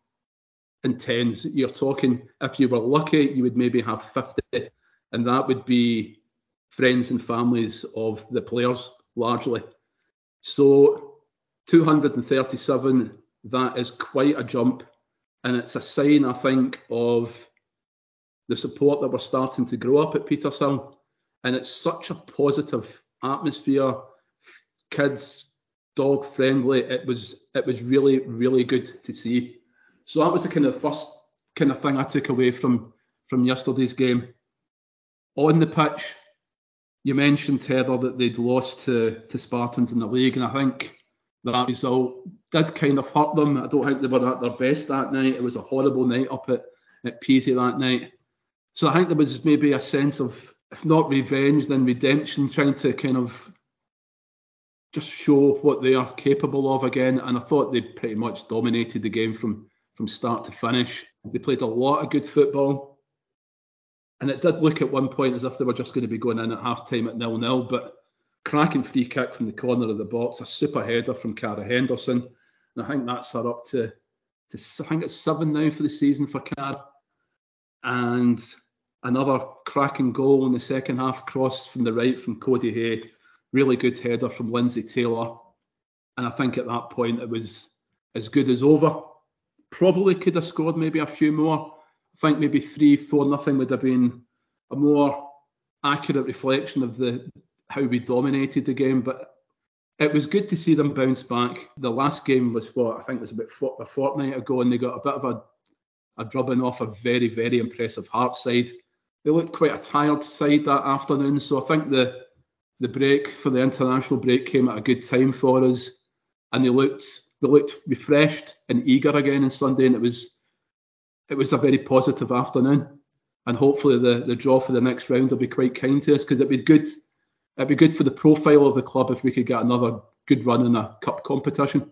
intense. You're talking, if you were lucky, you would maybe have 50, and that would be friends and families of the players largely. So 237, that is quite a jump. And it's a sign, I think, of the support that we're starting to grow up at Petershill. And it's such a positive atmosphere, kids, dog friendly. It was it was really, really good to see. So that was the kind of first kind of thing I took away from from yesterday's game. On the pitch, you mentioned Heather that they'd lost to, to Spartans in the league, and I think that result did kind of hurt them. I don't think they were at their best that night. It was a horrible night up at, at Peasy that night. So I think there was maybe a sense of, if not revenge, then redemption, trying to kind of just show what they are capable of again. And I thought they pretty much dominated the game from from start to finish. They played a lot of good football. And it did look at one point as if they were just going to be going in at half time at nil nil, but cracking free kick from the corner of the box, a super header from Cara Henderson. And I think that's her up to, to I think it's seven now for the season for Cara. And another cracking goal in the second half, cross from the right from Cody Hay, really good header from Lindsay Taylor. And I think at that point it was as good as over. Probably could have scored maybe a few more. I think maybe three, four, nothing would have been a more accurate reflection of the how we dominated the game. But it was good to see them bounce back. The last game was what I think was about a fortnight ago, and they got a bit of a a drubbing off a very, very impressive Hearts side they looked quite a tired side that afternoon. So I think the the break for the international break came at a good time for us, and they looked they looked refreshed and eager again on Sunday, and it was it was a very positive afternoon. And hopefully the the draw for the next round will be quite kind to us because it'd be good it'd be good for the profile of the club if we could get another good run in a cup competition.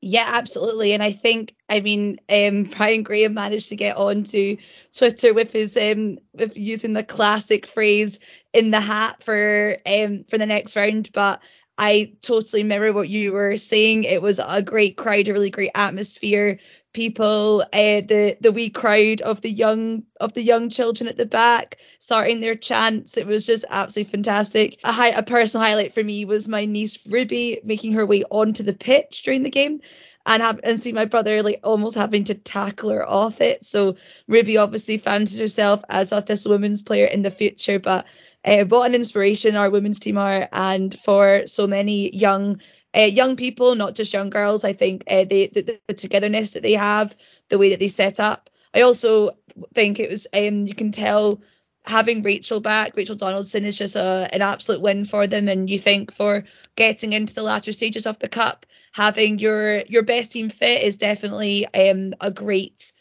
Yeah, absolutely. And I think, I mean, um, Brian Graham managed to get onto Twitter with his um, with using the classic phrase "in the hat" for um for the next round. But I totally mirror what you were saying. It was a great crowd, a really great atmosphere. People, uh, the the wee crowd of the young of the young children at the back starting their chants. It was just absolutely fantastic. A, high, a personal highlight for me was my niece Ruby making her way onto the pitch during the game and have and see my brother like almost having to tackle her off it. So Ruby obviously fancies herself as a this women's player in the future, but uh, what an inspiration our women's team are, and for so many young uh, young people, not just young girls. I think uh, they, the, the togetherness that they have, the way that they set up. I also think it was um, you can tell having Rachel back, Rachel Donaldson is just a, an absolute win for them. And you think for getting into the latter stages of the cup, having your your best team fit is definitely um, a great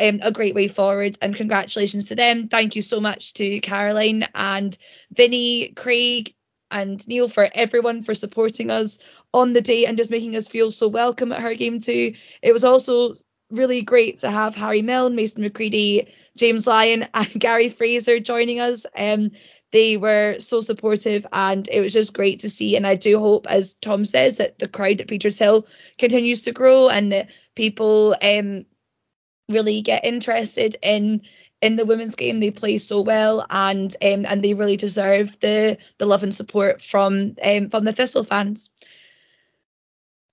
um, a great way forward. And congratulations to them. Thank you so much to Caroline and Vinny, Craig, and Neil for everyone for supporting us on the day and just making us feel so welcome at her game too. It was also really great to have Harry Milne, Mason McCready, James Lyon, and Gary Fraser joining us. Um, they were so supportive and it was just great to see. And I do hope, as Tom says, that the crowd at Petershill continues to grow and that people um, really get interested in in the women's game. They play so well and um, and they really deserve the the love and support from um, from the Thistle fans.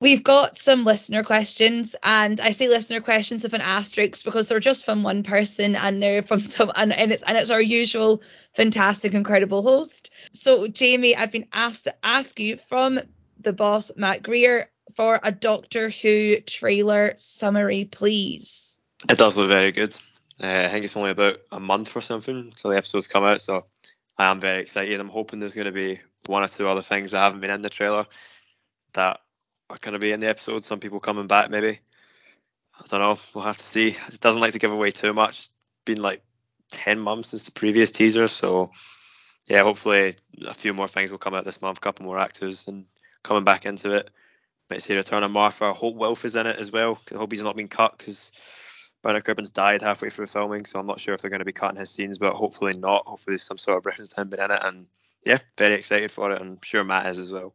We've got some listener questions, and I say listener questions with an asterisk because they're just from one person and they're from some and, and it's and it's our usual fantastic, incredible host. So Jamie, I've been asked to ask you from the boss Matt Greer for a Doctor Who trailer summary, please. It does look very good. Uh, I think it's only about a month or something till the episodes come out, so I am very excited. I'm hoping there's going to be one or two other things that haven't been in the trailer that are going to be in the episode. Some people coming back, maybe. I don't know. We'll have to see. It doesn't like to give away too much. It's been like 10 months since the previous teaser, so yeah, hopefully a few more things will come out this month. A couple more actors and coming back into it. Might see a return of Martha. I hope Wilf is in it as well. I hope he's not been cut because Bernard Cribbins died halfway through filming, so I'm not sure if they're going to be cutting his scenes, but hopefully not. Hopefully there's some sort of reference to him being in it, and yeah, very excited for it, and I'm sure Matt is as well.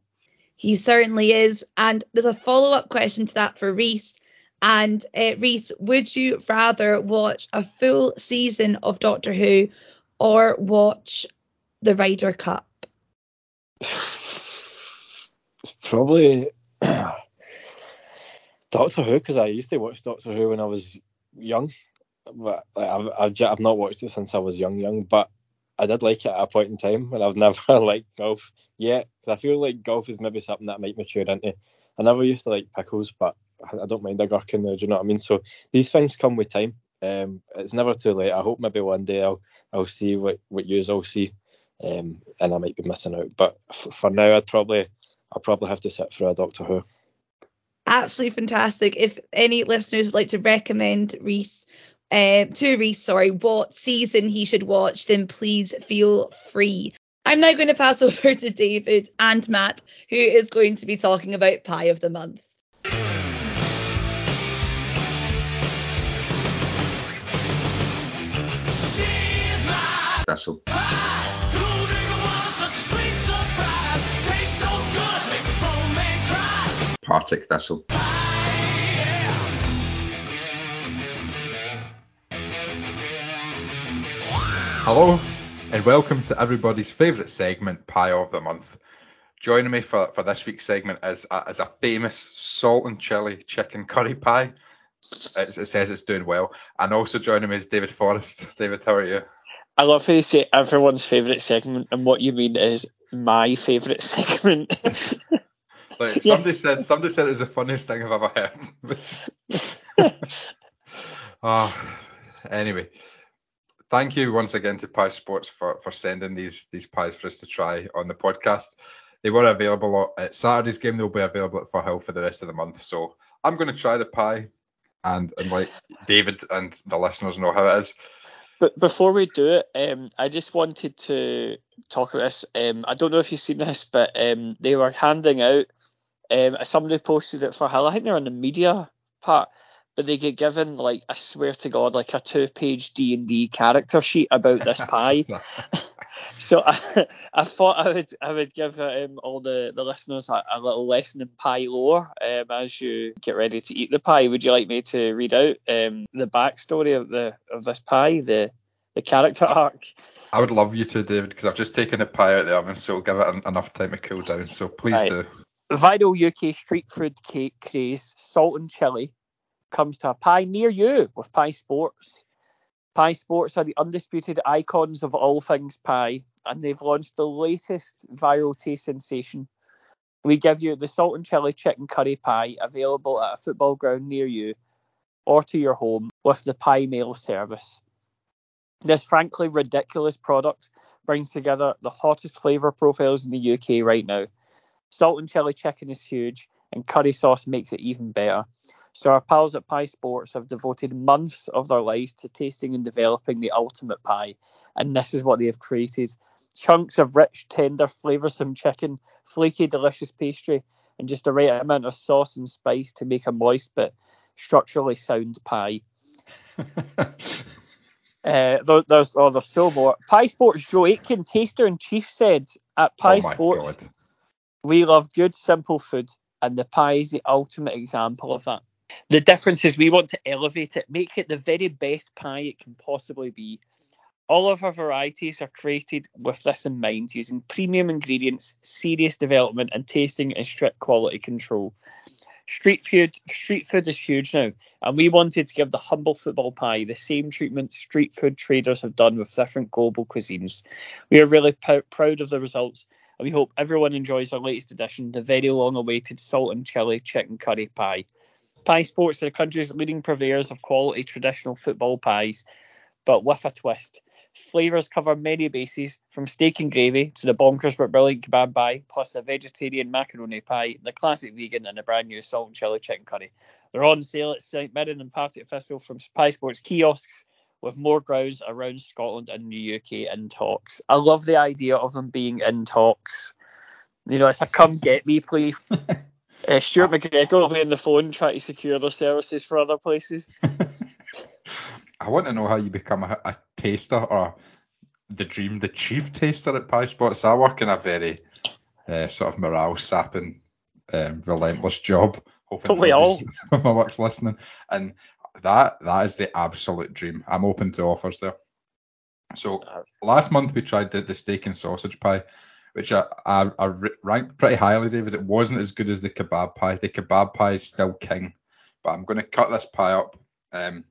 He certainly is. And there's a follow up question to that for Reiss. And uh, Reiss, would you rather watch a full season of Doctor Who or watch the Ryder Cup? It's probably Doctor Who because I used to watch Doctor Who when I was young, but I've, I've, I've not watched it since I was young, young. But I did like it at a point in time, and I've never liked golf yet because I feel like golf is maybe something that might mature into. I never used to like pickles, but I don't mind a gherkin now. Do you know what I mean? So these things come with time. Um, it's never too late. I hope maybe one day I'll I'll see what what yous all see, um, and I might be missing out. But f- for now, I'd probably I'll probably have to sit for a Doctor Who. Absolutely fantastic. If any listeners would like to recommend Reiss uh, to Reiss, sorry, what season he should watch, then please feel free. I'm now going to pass over to David and Matt, who is going to be talking about Pie of the Month. Vessel. Partick Thistle. Hello, and welcome to everybody's favourite segment, Pie of the Month. Joining me for, for this week's segment is a, is a famous salt and chili chicken curry pie. It's, it says it's doing well. And also joining me is David Forrest. David, how are you? I love how you say everyone's favourite segment, and what you mean is my favourite segment. Like somebody said, somebody said it was the funniest thing I've ever heard. oh, anyway, thank you once again to Pie Sports for, for sending these these pies for us to try on the podcast. They were available at Saturday's game. They'll be available at Firhill for the rest of the month. So I'm going to try the pie and, and like David and the listeners know how it is. But before we do it, um, I just wanted to talk about this. Um, I don't know if you've seen this, but um, they were handing out. Um, somebody posted it Firhill. I think they're on the media part, but they get given like I swear to God, like a two-page D and D character sheet about this pie. so I, I thought I would I would give um, all the, the listeners a, a little lesson in pie lore um, as you get ready to eat the pie. Would you like me to read out um, the backstory of the of this pie, the the character arc? I would love you to, David, because I've just taken the pie out of the oven, so it'll give it an, enough time to cool down. So please Right. do. Viral UK street food cake craze, salt and chili, comes to a pie near you with Pie Sports. Pie Sports are the undisputed icons of all things pie, and they've launched the latest viral taste sensation. We give you the salt and chili chicken curry pie available at a football ground near you or to your home with the Pie Mail service. This frankly ridiculous product brings together the hottest flavour profiles in the UK right now. Salt and chili chicken is huge, and curry sauce makes it even better. So our pals at Pie Sports have devoted months of their lives to tasting and developing the ultimate pie, and this is what they have created. Chunks of rich, tender, flavoursome chicken, flaky, delicious pastry, and just the right amount of sauce and spice to make a moist but structurally sound pie. Uh, there's oh, there's so more. Pie Sports Joe Aitken, taster and chief, said at Pie oh Sports, God. We love good, simple food, and the pie is the ultimate example of that. The difference is we want to elevate it, make it the very best pie it can possibly be. All of our varieties are created with this in mind, using premium ingredients, serious development, and tasting and strict quality control. Street food, street food is huge now, and we wanted to give the humble football pie the same treatment street food traders have done with different global cuisines. We are really proud of the results, and we hope everyone enjoys our latest edition, the very long-awaited salt and chili chicken curry pie. Pie Sports are the country's leading purveyors of quality traditional football pies, but with a twist. Flavours cover many bases, from steak and gravy to the bonkers but brilliant kebab pie, plus a vegetarian macaroni pie, the classic vegan, and the brand new salt and chili chicken curry. They're on sale at St Mirren and Partick Thistle from Pie Sports kiosks, with more grounds around Scotland and the UK in talks. I love the idea of them being in talks. You know, it's a come get me plea. Uh, Stuart McGregor will be on the phone trying to secure their services for other places. I want to know how you become a, a taster or the dream, the chief taster at Pie Sports. I work in a very uh, sort of morale sapping, um, relentless job. Hoping Don't we all? my work's listening, and that that is the absolute dream. I'm open to offers there. So last month we tried the, the steak and sausage pie, which I, I, I ranked pretty highly, David. It wasn't as good as the kebab pie. The kebab pie is still king, but I'm going to cut this pie up. Um,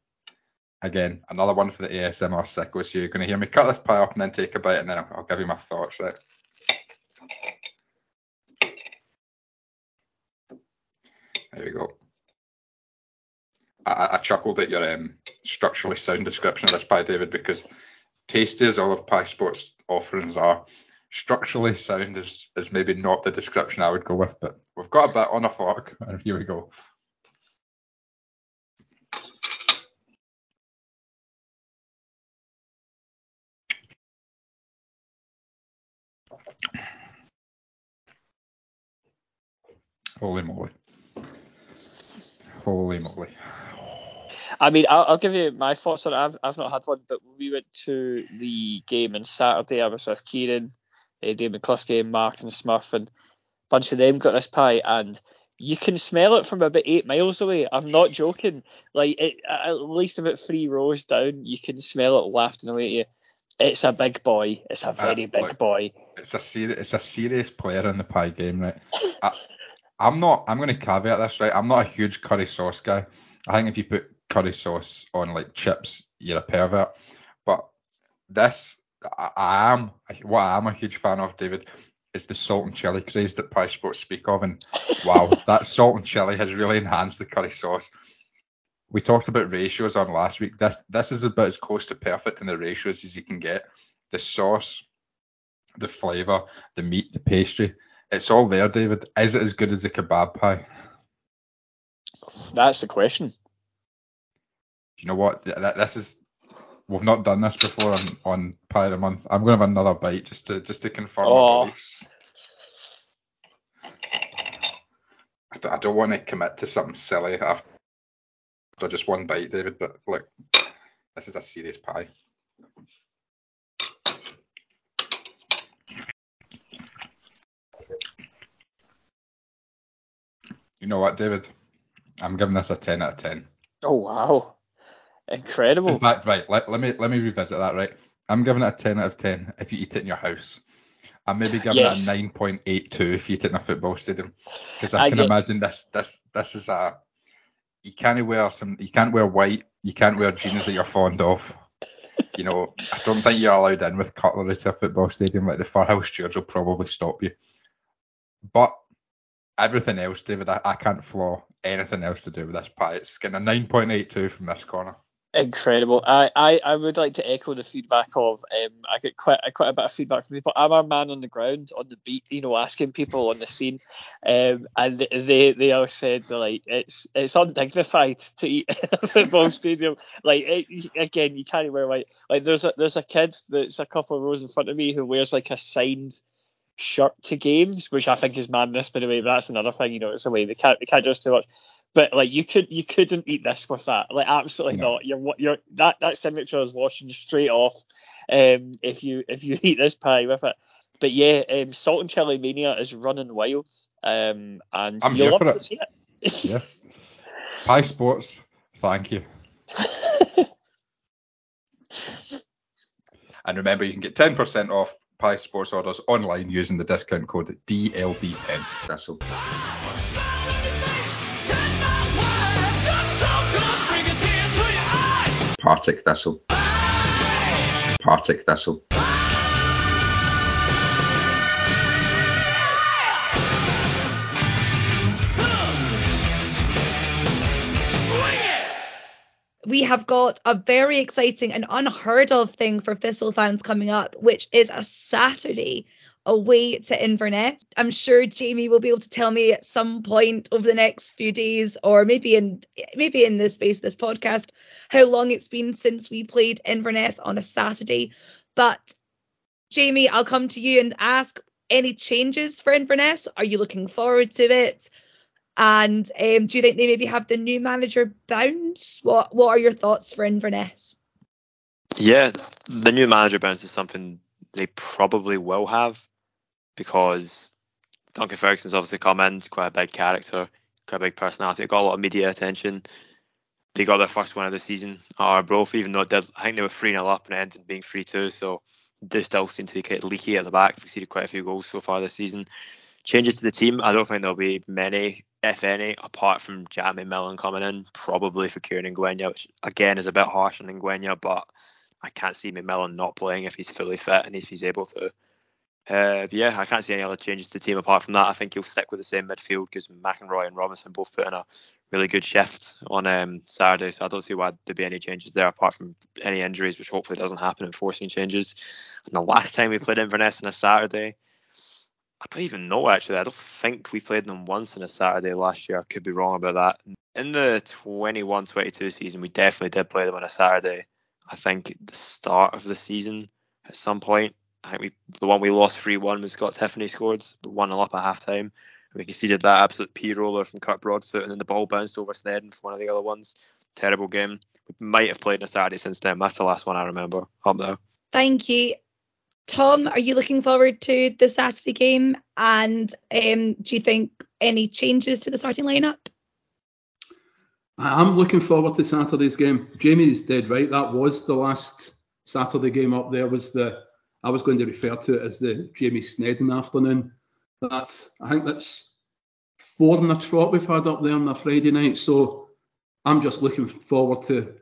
again, another one for the ASMR sickos. So you're going to hear me cut this pie up and then take a bite, and then I'll, I'll give you my thoughts. Right. There we go. I, I chuckled at your um, structurally sound description of this pie, David, because tasty as all of Pie Sports offerings are, structurally sound is, is maybe not the description I would go with, but we've got a bit on a fork, and here we go. Holy moly. Holy moly. I mean, I'll, I'll give you my thoughts on it. I've, I've not had one, but we went to the game on Saturday. I was with Kieran, uh, Dave McCluskey, Mark, and Smurf, and a bunch of them got this pie, and you can smell it from about eight miles away. I'm not joking. Like, it, at least about three rows down, you can smell it wafting away at you. It's a big boy. It's a very Uh, big look, boy. It's a serious, it's a serious player in the pie game, right? I, I'm not. I'm going to caveat this, right? I'm not a huge curry sauce guy. I think if you put curry sauce on like chips, you're a pervert. But this, I, I am. What I am a huge fan of, David, is the salt and chili craze that Pie Sports speak of, and wow, that salt and chili has really enhanced the curry sauce. We talked about ratios on last week. This this is about as close to perfect in the ratios as you can get. The sauce, the flavour, the meat, the pastry. It's all there, David. Is it as good as the kebab pie? That's the question. You know what? Th- th- This is we've not done this before on, on Pie of the Month. I'm gonna have another bite just to just to confirm Oh. my beliefs. I don't, don't want to commit to something silly after just one bite, David. But look, this is a serious pie. You know what, David? I'm giving this a 10 out of 10. Oh wow, incredible. In fact, right, let, let me let me revisit that, right? I'm giving it a 10 out of 10 if you eat it in your house. I'm maybe giving Yes. it a 9.82 if you eat it in a football stadium because I I can get- imagine this this this is a you can't wear some you can't wear white you can't wear jeans that you're fond of. You know, I don't think you're allowed in with cutlery to a football stadium. Like the Firhill stewards will probably stop you. But everything else, David, I, I can't flaw anything else to do with this pie. It's getting a 9.82 from this corner. Incredible. I, I, I would like to echo the feedback of um I get quite quite a bit of feedback from people. I'm a man on the ground on the beat, you know, asking people on the scene, um and they they all said like it's it's undignified to eat in a football stadium. Like it, again, you can't wear white. Like there's a there's a kid that's a couple of rows in front of me who wears like a signed shirt to games, which I think is madness. By the way, but that's another thing. You know, it's a way they can't they can't just too much. But like you could you couldn't eat this with that. Like absolutely No. not. You're you're that that signature is washing straight off. Um, if you if you eat this pie with it. But yeah, um, salt and chili mania is running wild. Um, and I'm you'll here love for it. it. Yes. Pie Sports, thank you. And remember, you can get 10% off Pie Sports orders online using the discount code DLD10. Thistle. Partick Thistle. Partick Thistle. we have got a very exciting and unheard of thing for Thistle fans coming up, which is a Saturday away to Inverness. I'm sure Jamie will be able to tell me at some point over the next few days, or maybe in maybe in the space of this podcast, how long it's been since we played Inverness on a Saturday. But Jamie, I'll come to you and ask any changes for Inverness. Are you looking forward to it? And um, do you think they maybe have the new manager bounce? What What are your thoughts for Inverness? Yeah, the new manager bounce is something they probably will have because Duncan Ferguson's obviously come in, quite a big character, quite a big personality, got a lot of media attention. They got their first win of the season at Arbroath, even though it did, I think they were 3 0 up and it ended being 3 2. So they still seem to be quite leaky at the back. We've seen quite a few goals so far this season. Changes to the team, I don't think there'll be many, if any, apart from Jamie Millen coming in, probably for Kieran Ngwenya, which again is a bit harsh on Ngwenya, but I can't see McMillan not playing if he's fully fit and if he's able to. Uh, yeah, I can't see any other changes to the team apart from that. I think he'll stick with the same midfield because McInroy and Robinson both put in a really good shift on um, Saturday, so I don't see why there'd be any changes there apart from any injuries, which hopefully doesn't happen and forcing changes. And the last time we played Inverness on a Saturday, I don't even know actually. I don't think we played them once on a Saturday last year. I could be wrong about that. In the 21-22 season, we definitely did play them on a Saturday. I think the start of the season at some point. I think we the one we lost three one was Scott Tiffoney scored, one 0 up at half time. We conceded that absolute P roller from Kirk Broadfoot and then the ball bounced over Sneddon for one of the other ones. Terrible game. We might have played on a Saturday since then. That's the last one I remember up there. Thank you. Tom, are you looking forward to the Saturday game? And um, do you think any changes to the starting lineup? I am looking forward to Saturday's game. Jamie's dead right. That was the last Saturday game up there. Was the I was going to refer to it as the Jamie Sneddon afternoon. That's I think that's four in a trot we've had up there on a Friday night. So I'm just looking forward to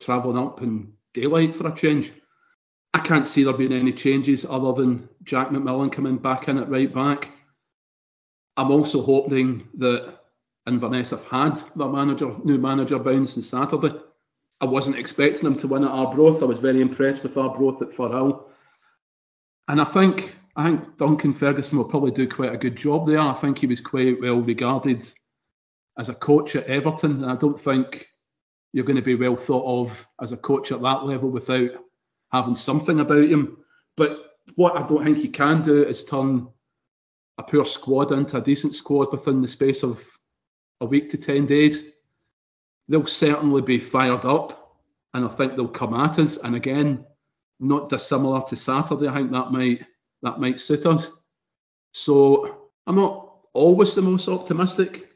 travelling up in daylight for a change. I can't see there being any changes other than Jack McMillan coming back in at right back. I'm also hoping that Inverness have had their manager, new manager bounce on Saturday. I wasn't expecting them to win at Arbroath. I was very impressed with Arbroath at Firhill. And I think I think Duncan Ferguson will probably do quite a good job there. I think he was quite well regarded as a coach at Everton. And I don't think you're going to be well thought of as a coach at that level without having something about him. But what I don't think you can do is turn a poor squad into a decent squad within the space of a week to 10 days. They'll certainly be fired up and I think they'll come at us. And again, not dissimilar to Saturday, I think that might that might suit us. So I'm not always the most optimistic,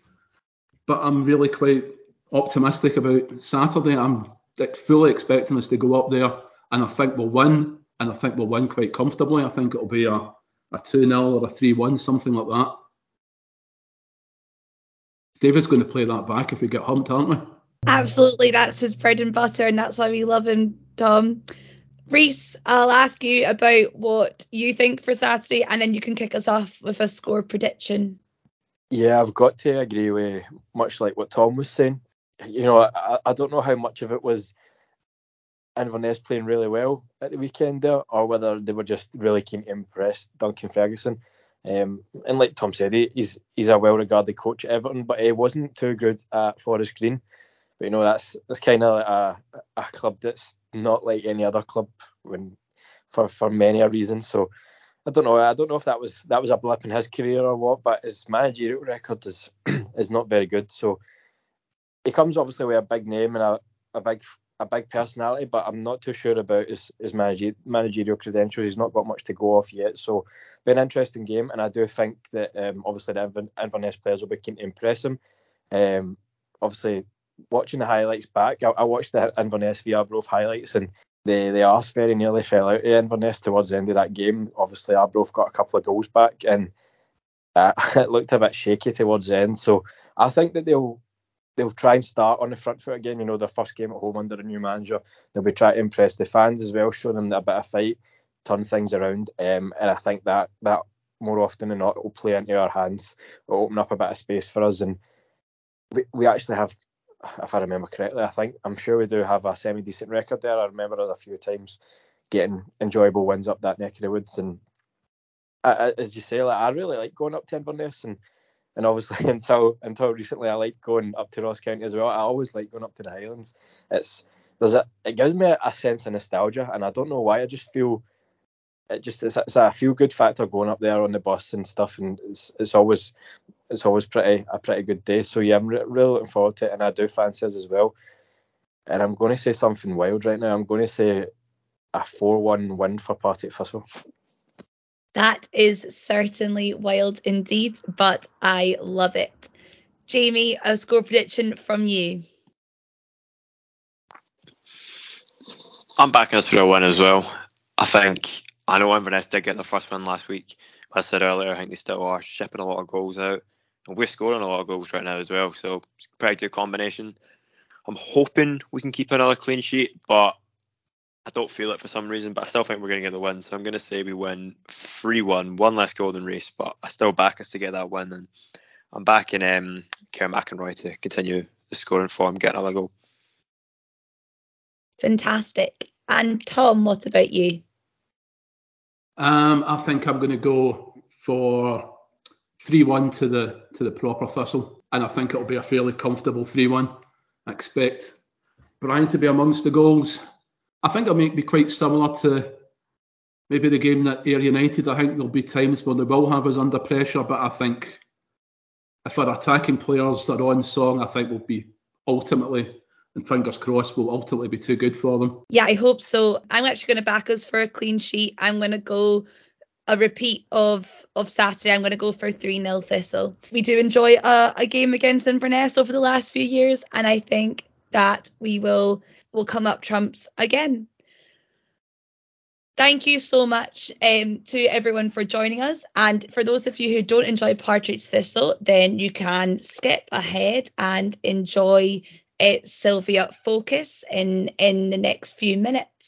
but I'm really quite optimistic about Saturday. I'm fully expecting us to go up there and I think we'll win and I think we'll win quite comfortably. I think it'll be a a 2 0 or a 3 1, something like that. David's going to play that back if we get humped, aren't we? Absolutely, that's his bread and butter, and that's why we love him, Tom. Reiss, I'll ask you about what you think for Saturday, and then you can kick us off with a score prediction. Yeah, I've got to agree with much like what Tom was saying. You know, I, I don't know how much of it was Inverness playing really well at the weekend there, or whether they were just really keen to impress Duncan Ferguson. Um, and like Tom said, he, he's he's a well-regarded coach at Everton, but he wasn't too good at Forest Green. But you know that's that's kind of a, a club that's not like any other club when for for many a reason. So I don't know. I don't know if that was that was a blip in his career or what, but his managerial record is is not very good. So he comes obviously with a big name and a, a big a big personality, but I'm not too sure about his, his manager, managerial credentials. He's not got much to go off yet. So, be an interesting game, and I do think that um, obviously the Inverness players will be keen to impress him. Um, obviously, watching the highlights back, I, I watched the Inverness v Arbroath highlights, and the the arse very nearly fell out of Inverness towards the end of that game. Obviously, Arbroath got a couple of goals back, and uh, it looked a bit shaky towards the end. So, I think that they'll they'll try and start on the front foot again. You know, their first game at home under a new manager. They'll be trying to impress the fans as well, show them a bit of fight, turn things around. Um, and I think that that more often than not will play into our hands. It'll open up a bit of space for us. And we, we actually have, if I remember correctly, I think I'm sure we do have a semi decent record there. I remember it a few times getting enjoyable wins up that neck of the woods. And uh, as you say, like I really like going up to Inverness and and obviously until until recently I liked going up to Ross County as well. I always like going up to the Highlands. It's there's a it gives me a, a sense of nostalgia, and I don't know why. I just feel it just it's, it's a feel good factor going up there on the bus and stuff, and it's it's always it's always pretty a pretty good day. So yeah, I'm re- really looking forward to it, and I do fancy us as well. And I'm going to say something wild right now. I'm going to say a 4-1 win for Partick Thistle. That is certainly wild indeed, but I love it. Jamie, a score prediction from you. I'm backing us for a win as well. I think I know Inverness did get the first win last week. I said earlier, I think they still are shipping a lot of goals out. And we're scoring a lot of goals right now as well. So it's a pretty good combination. I'm hoping we can keep another clean sheet, but I don't feel it for some reason, but I still think we're going to get the win. So I'm going to say we win 3 1, one less goal than Reiss, but I still back us to get that win. And I'm backing um, Kerr McInroy to continue the scoring form, get another goal. Fantastic. And Tom, what about you? Um, I think I'm going to go for 3-1 to the to the proper Thistle, and I think it'll be a fairly comfortable 3-1. I expect Brian to be amongst the goals. I think it'll be quite similar to maybe the game that Ayr United. I think there'll be times when they will have us under pressure, but I think if our attacking players are on song, I think we'll be ultimately, and fingers crossed, will ultimately be too good for them. Yeah, I hope so. I'm actually going to back us for a clean sheet. I'm going to go a repeat of of Saturday. I'm going to go for 3 0 Thistle. We do enjoy a, a game against Inverness over the last few years, and I think that we will will come up trumps again. Thank you so much um, to everyone for joining us. And for those of you who don't enjoy Partridge Thistle, then you can skip ahead and enjoy it, uh, Sylvia Focus in, in the next few minutes.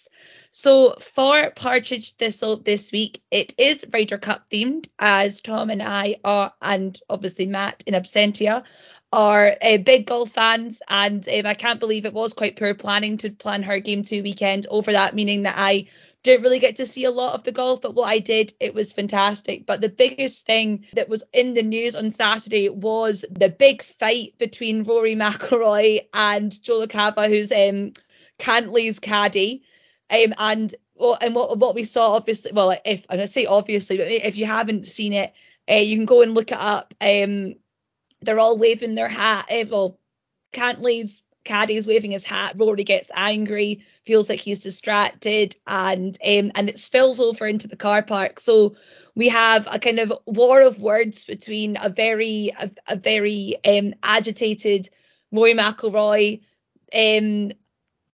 So for Partridge Thistle this week, it is Ryder Cup themed, as Tom and I are, and obviously Matt in absentia, are uh, big golf fans, and um, I can't believe it was quite poor planning to plan Her Game Too weekend over that, meaning that I didn't really get to see a lot of the golf, but what I did, it was fantastic. But the biggest thing that was in the news on Saturday was the big fight between Rory McIlroy and Joe LaCava, who's um, Cantlay's caddy. Um, and well, and what what we saw, obviously, well, if and I say obviously, but if you haven't seen it, uh, you can go and look it up. Um, they're all waving their hat. Eh, well, Cantlay's caddy's waving his hat. Rory gets angry, feels like he's distracted, and um, and it spills over into the car park. So we have a kind of war of words between a very a, a very um, agitated Rory McIlroy, um,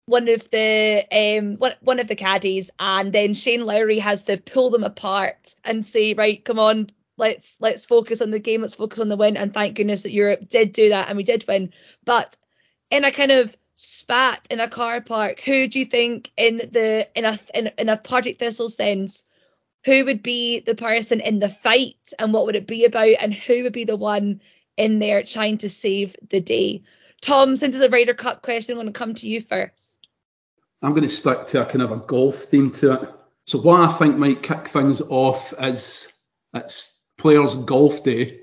one of the um one, one of the caddies and then Shane Lowry has to pull them apart and say right come on let's let's focus on the game let's focus on the win and thank goodness that Europe did do that and we did win. But in a kind of spat in a car park who do you think in the in a in, in a Partick Thistle sense who would be the person in the fight and what would it be about and who would be the one in there trying to save the day Tom since it's a Ryder Cup question I'm going to come to you first I'm going to stick to a kind of a golf theme to it. So what I think might kick things off is it's players golf day,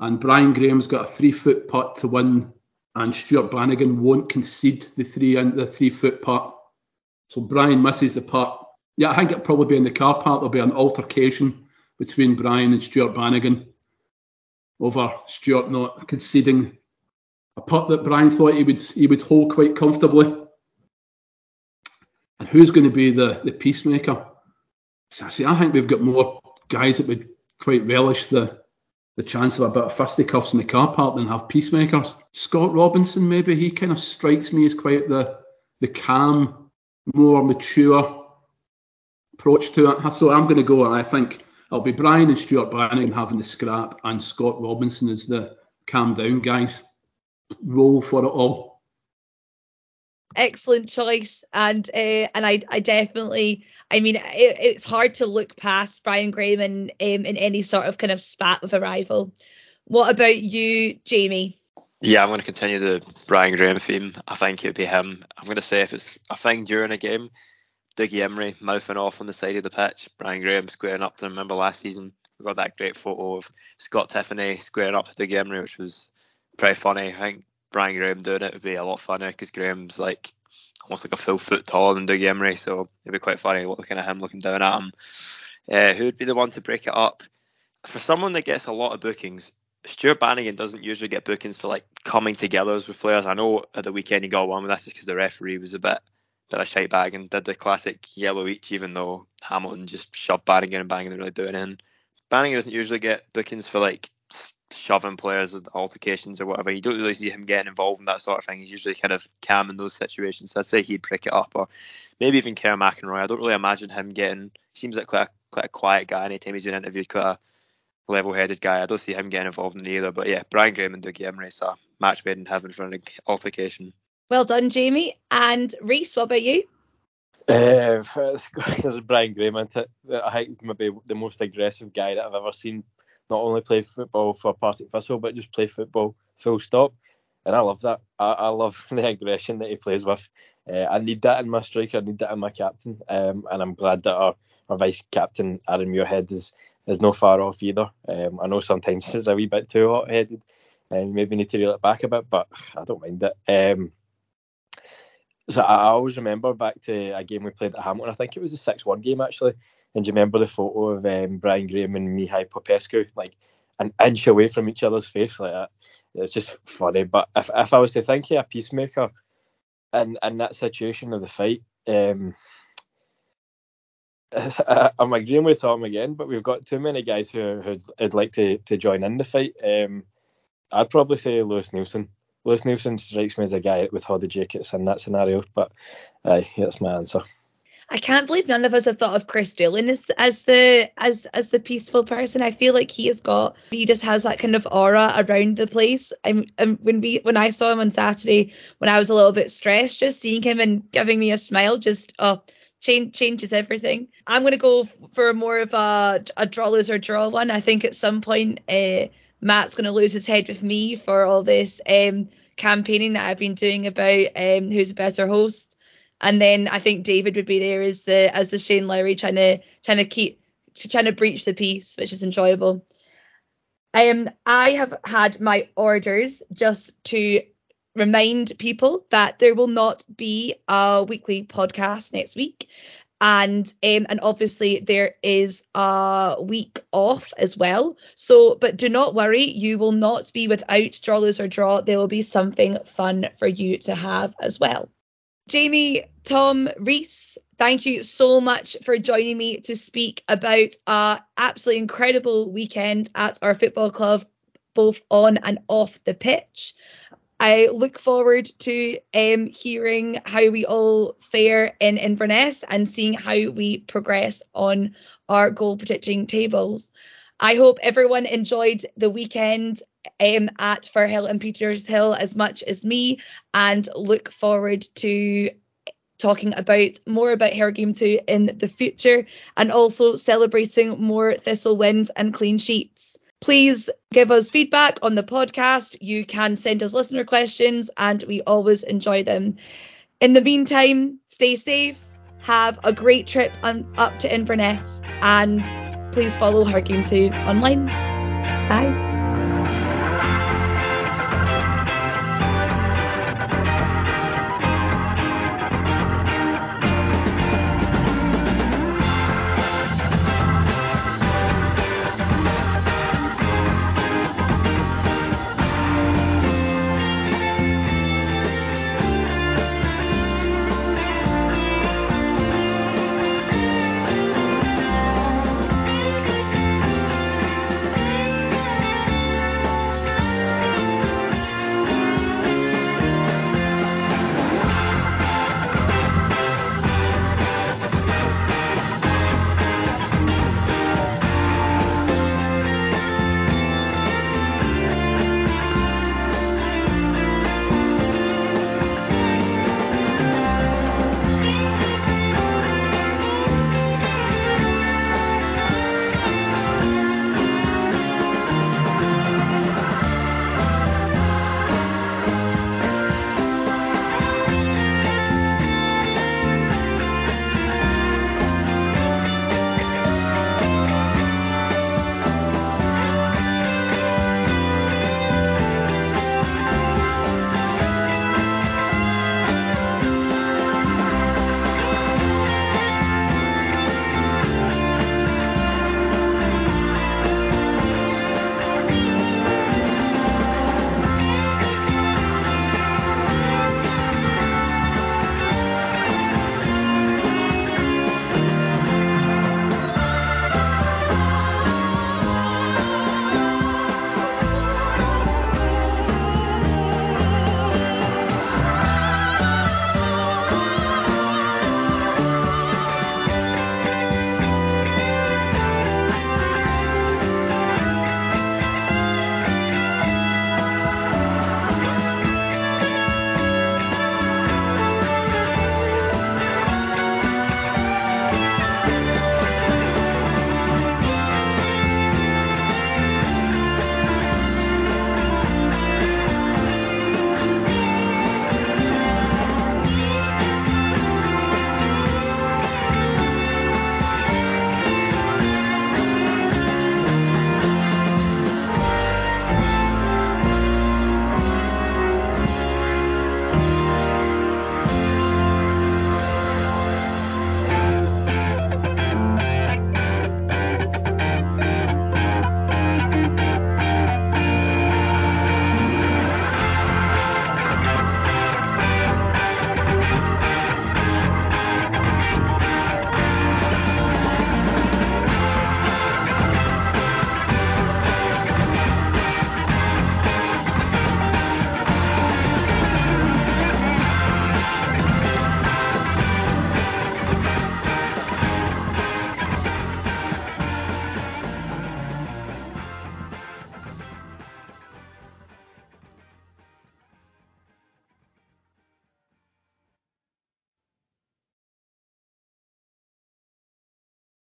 and Brian Graham's got a three foot putt to win, and Stuart Bannigan won't concede the three and the three foot putt. So Brian misses the putt. Yeah, I think it'll probably be in the car park. There'll be an altercation between Brian and Stuart Bannigan over Stuart not conceding a putt that Brian thought he would he would hold quite comfortably and who's going to be the, the peacemaker? So, I see, I think we've got more guys that would quite relish the the chance of a bit of fisticuffs in the car park than have peacemakers. Scott Robinson, maybe he kind of strikes me as quite the the calm, more mature approach to it. So I'm going to go. And I think it'll be Brian and Stuart Bannigan having the scrap, and Scott Robinson is the calm down guys. Roll for it all excellent choice and uh, and I, I definitely I mean it, it's hard to look past Brian Graham in um, in any sort of kind of spat with a rival. What about you, Jamie? Yeah, I'm going to continue the Brian Graham theme. I think it would be him. I'm going to say if it's a thing during a game, Dougie Imrie mouthing off on the side of the pitch, Brian Graham squaring up to him. Remember last season, we got that great photo of Scott Tiffoney squaring up to Dougie Imrie, which was pretty funny. I think Brian Graham doing it would be a lot funner because Graham's like almost like a full foot taller than Dougie Imrie, so it'd be quite funny looking at him looking down at him. Uh, who would be the one to break it up? For someone that gets a lot of bookings, Stuart Bannigan doesn't usually get bookings for like coming together with players. I know at the weekend he got one, but that's just because the referee was a bit bit of a shite bag and did the classic yellow each, even though Hamilton just shoved Bannigan and Bannigan didn't really doing it. And Bannigan doesn't usually get bookings for like shoving players at altercations or whatever. You don't really see him getting involved in that sort of thing. He's usually kind of calm in those situations. So I'd say he'd pick it up, or maybe even Kerr McInroy. I don't really imagine him getting. He seems like quite a, quite a quiet guy. Anytime he's been interviewed, quite a level-headed guy. I don't see him getting involved in either. But yeah, Brian Graham and Dougie Imrie, so match made in heaven for an altercation. Well done, Jamie. And Reiss, what about you? Uh, as Brian Graham, I think maybe the most aggressive guy that I've ever seen not only play football for Partick Thistle, but just play football full stop. And I love that. I, I love the aggression that he plays with. Uh, I need that in my striker. I need that in my captain. Um, and I'm glad that our, our vice captain Aaron Muirhead is is no far off either. Um, I know sometimes it's a wee bit too hot headed, and maybe need to reel it back a bit, but I don't mind it. Um, so I, I always remember back to a game we played at Hamilton. I think it was a six-one game actually, and do you remember the photo of um, Brian Graham and Mihai Popescu, like an inch away from each other's face like that? It's just funny. But if, if I was to think of a peacemaker in, in that situation of the fight, um, I'm agreeing with Tom again, but we've got too many guys who who'd like to, to join in the fight. Um, I'd probably say Lewis Neilson. Lewis Neilson strikes me as a guy with all the jackets in that scenario, but uh, that's my answer. I can't believe none of us have thought of Kris Doolan as, as the as as the peaceful person. I feel like he has got he just has that kind of aura around the place. And, and when we when I saw him on Saturday when I was a little bit stressed, just seeing him and giving me a smile just oh change changes everything. I'm gonna go for more of a a draw loser draw one. I think at some point uh, Matt's gonna lose his head with me for all this um, campaigning that I've been doing about um, who's a better host and then I think David would be there as the as the Shane Lowry trying to trying to keep trying to breach the peace, which is enjoyable. Um, I have had my orders just to remind people that there will not be a weekly podcast next week. And um, and obviously there is a week off as well. So, but do not worry, you will not be without draw lose or draw. There will be something fun for you to have as well. Jamie, Tom, Reiss, thank you so much for joining me to speak about our absolutely incredible weekend at our football club, both on and off the pitch. I look forward to um, hearing how we all fare in Inverness and seeing how we progress on our goal predicting tables. I hope everyone enjoyed the weekend um, at Firhill and Petershill as much as me and look forward to talking about more about Her Game Too in the future and also celebrating more Thistle wins and clean sheets. Please give us feedback on the podcast. You can send us listener questions and we always enjoy them. In the meantime, stay safe, have a great trip up to Inverness, and please follow Game Too online. Bye.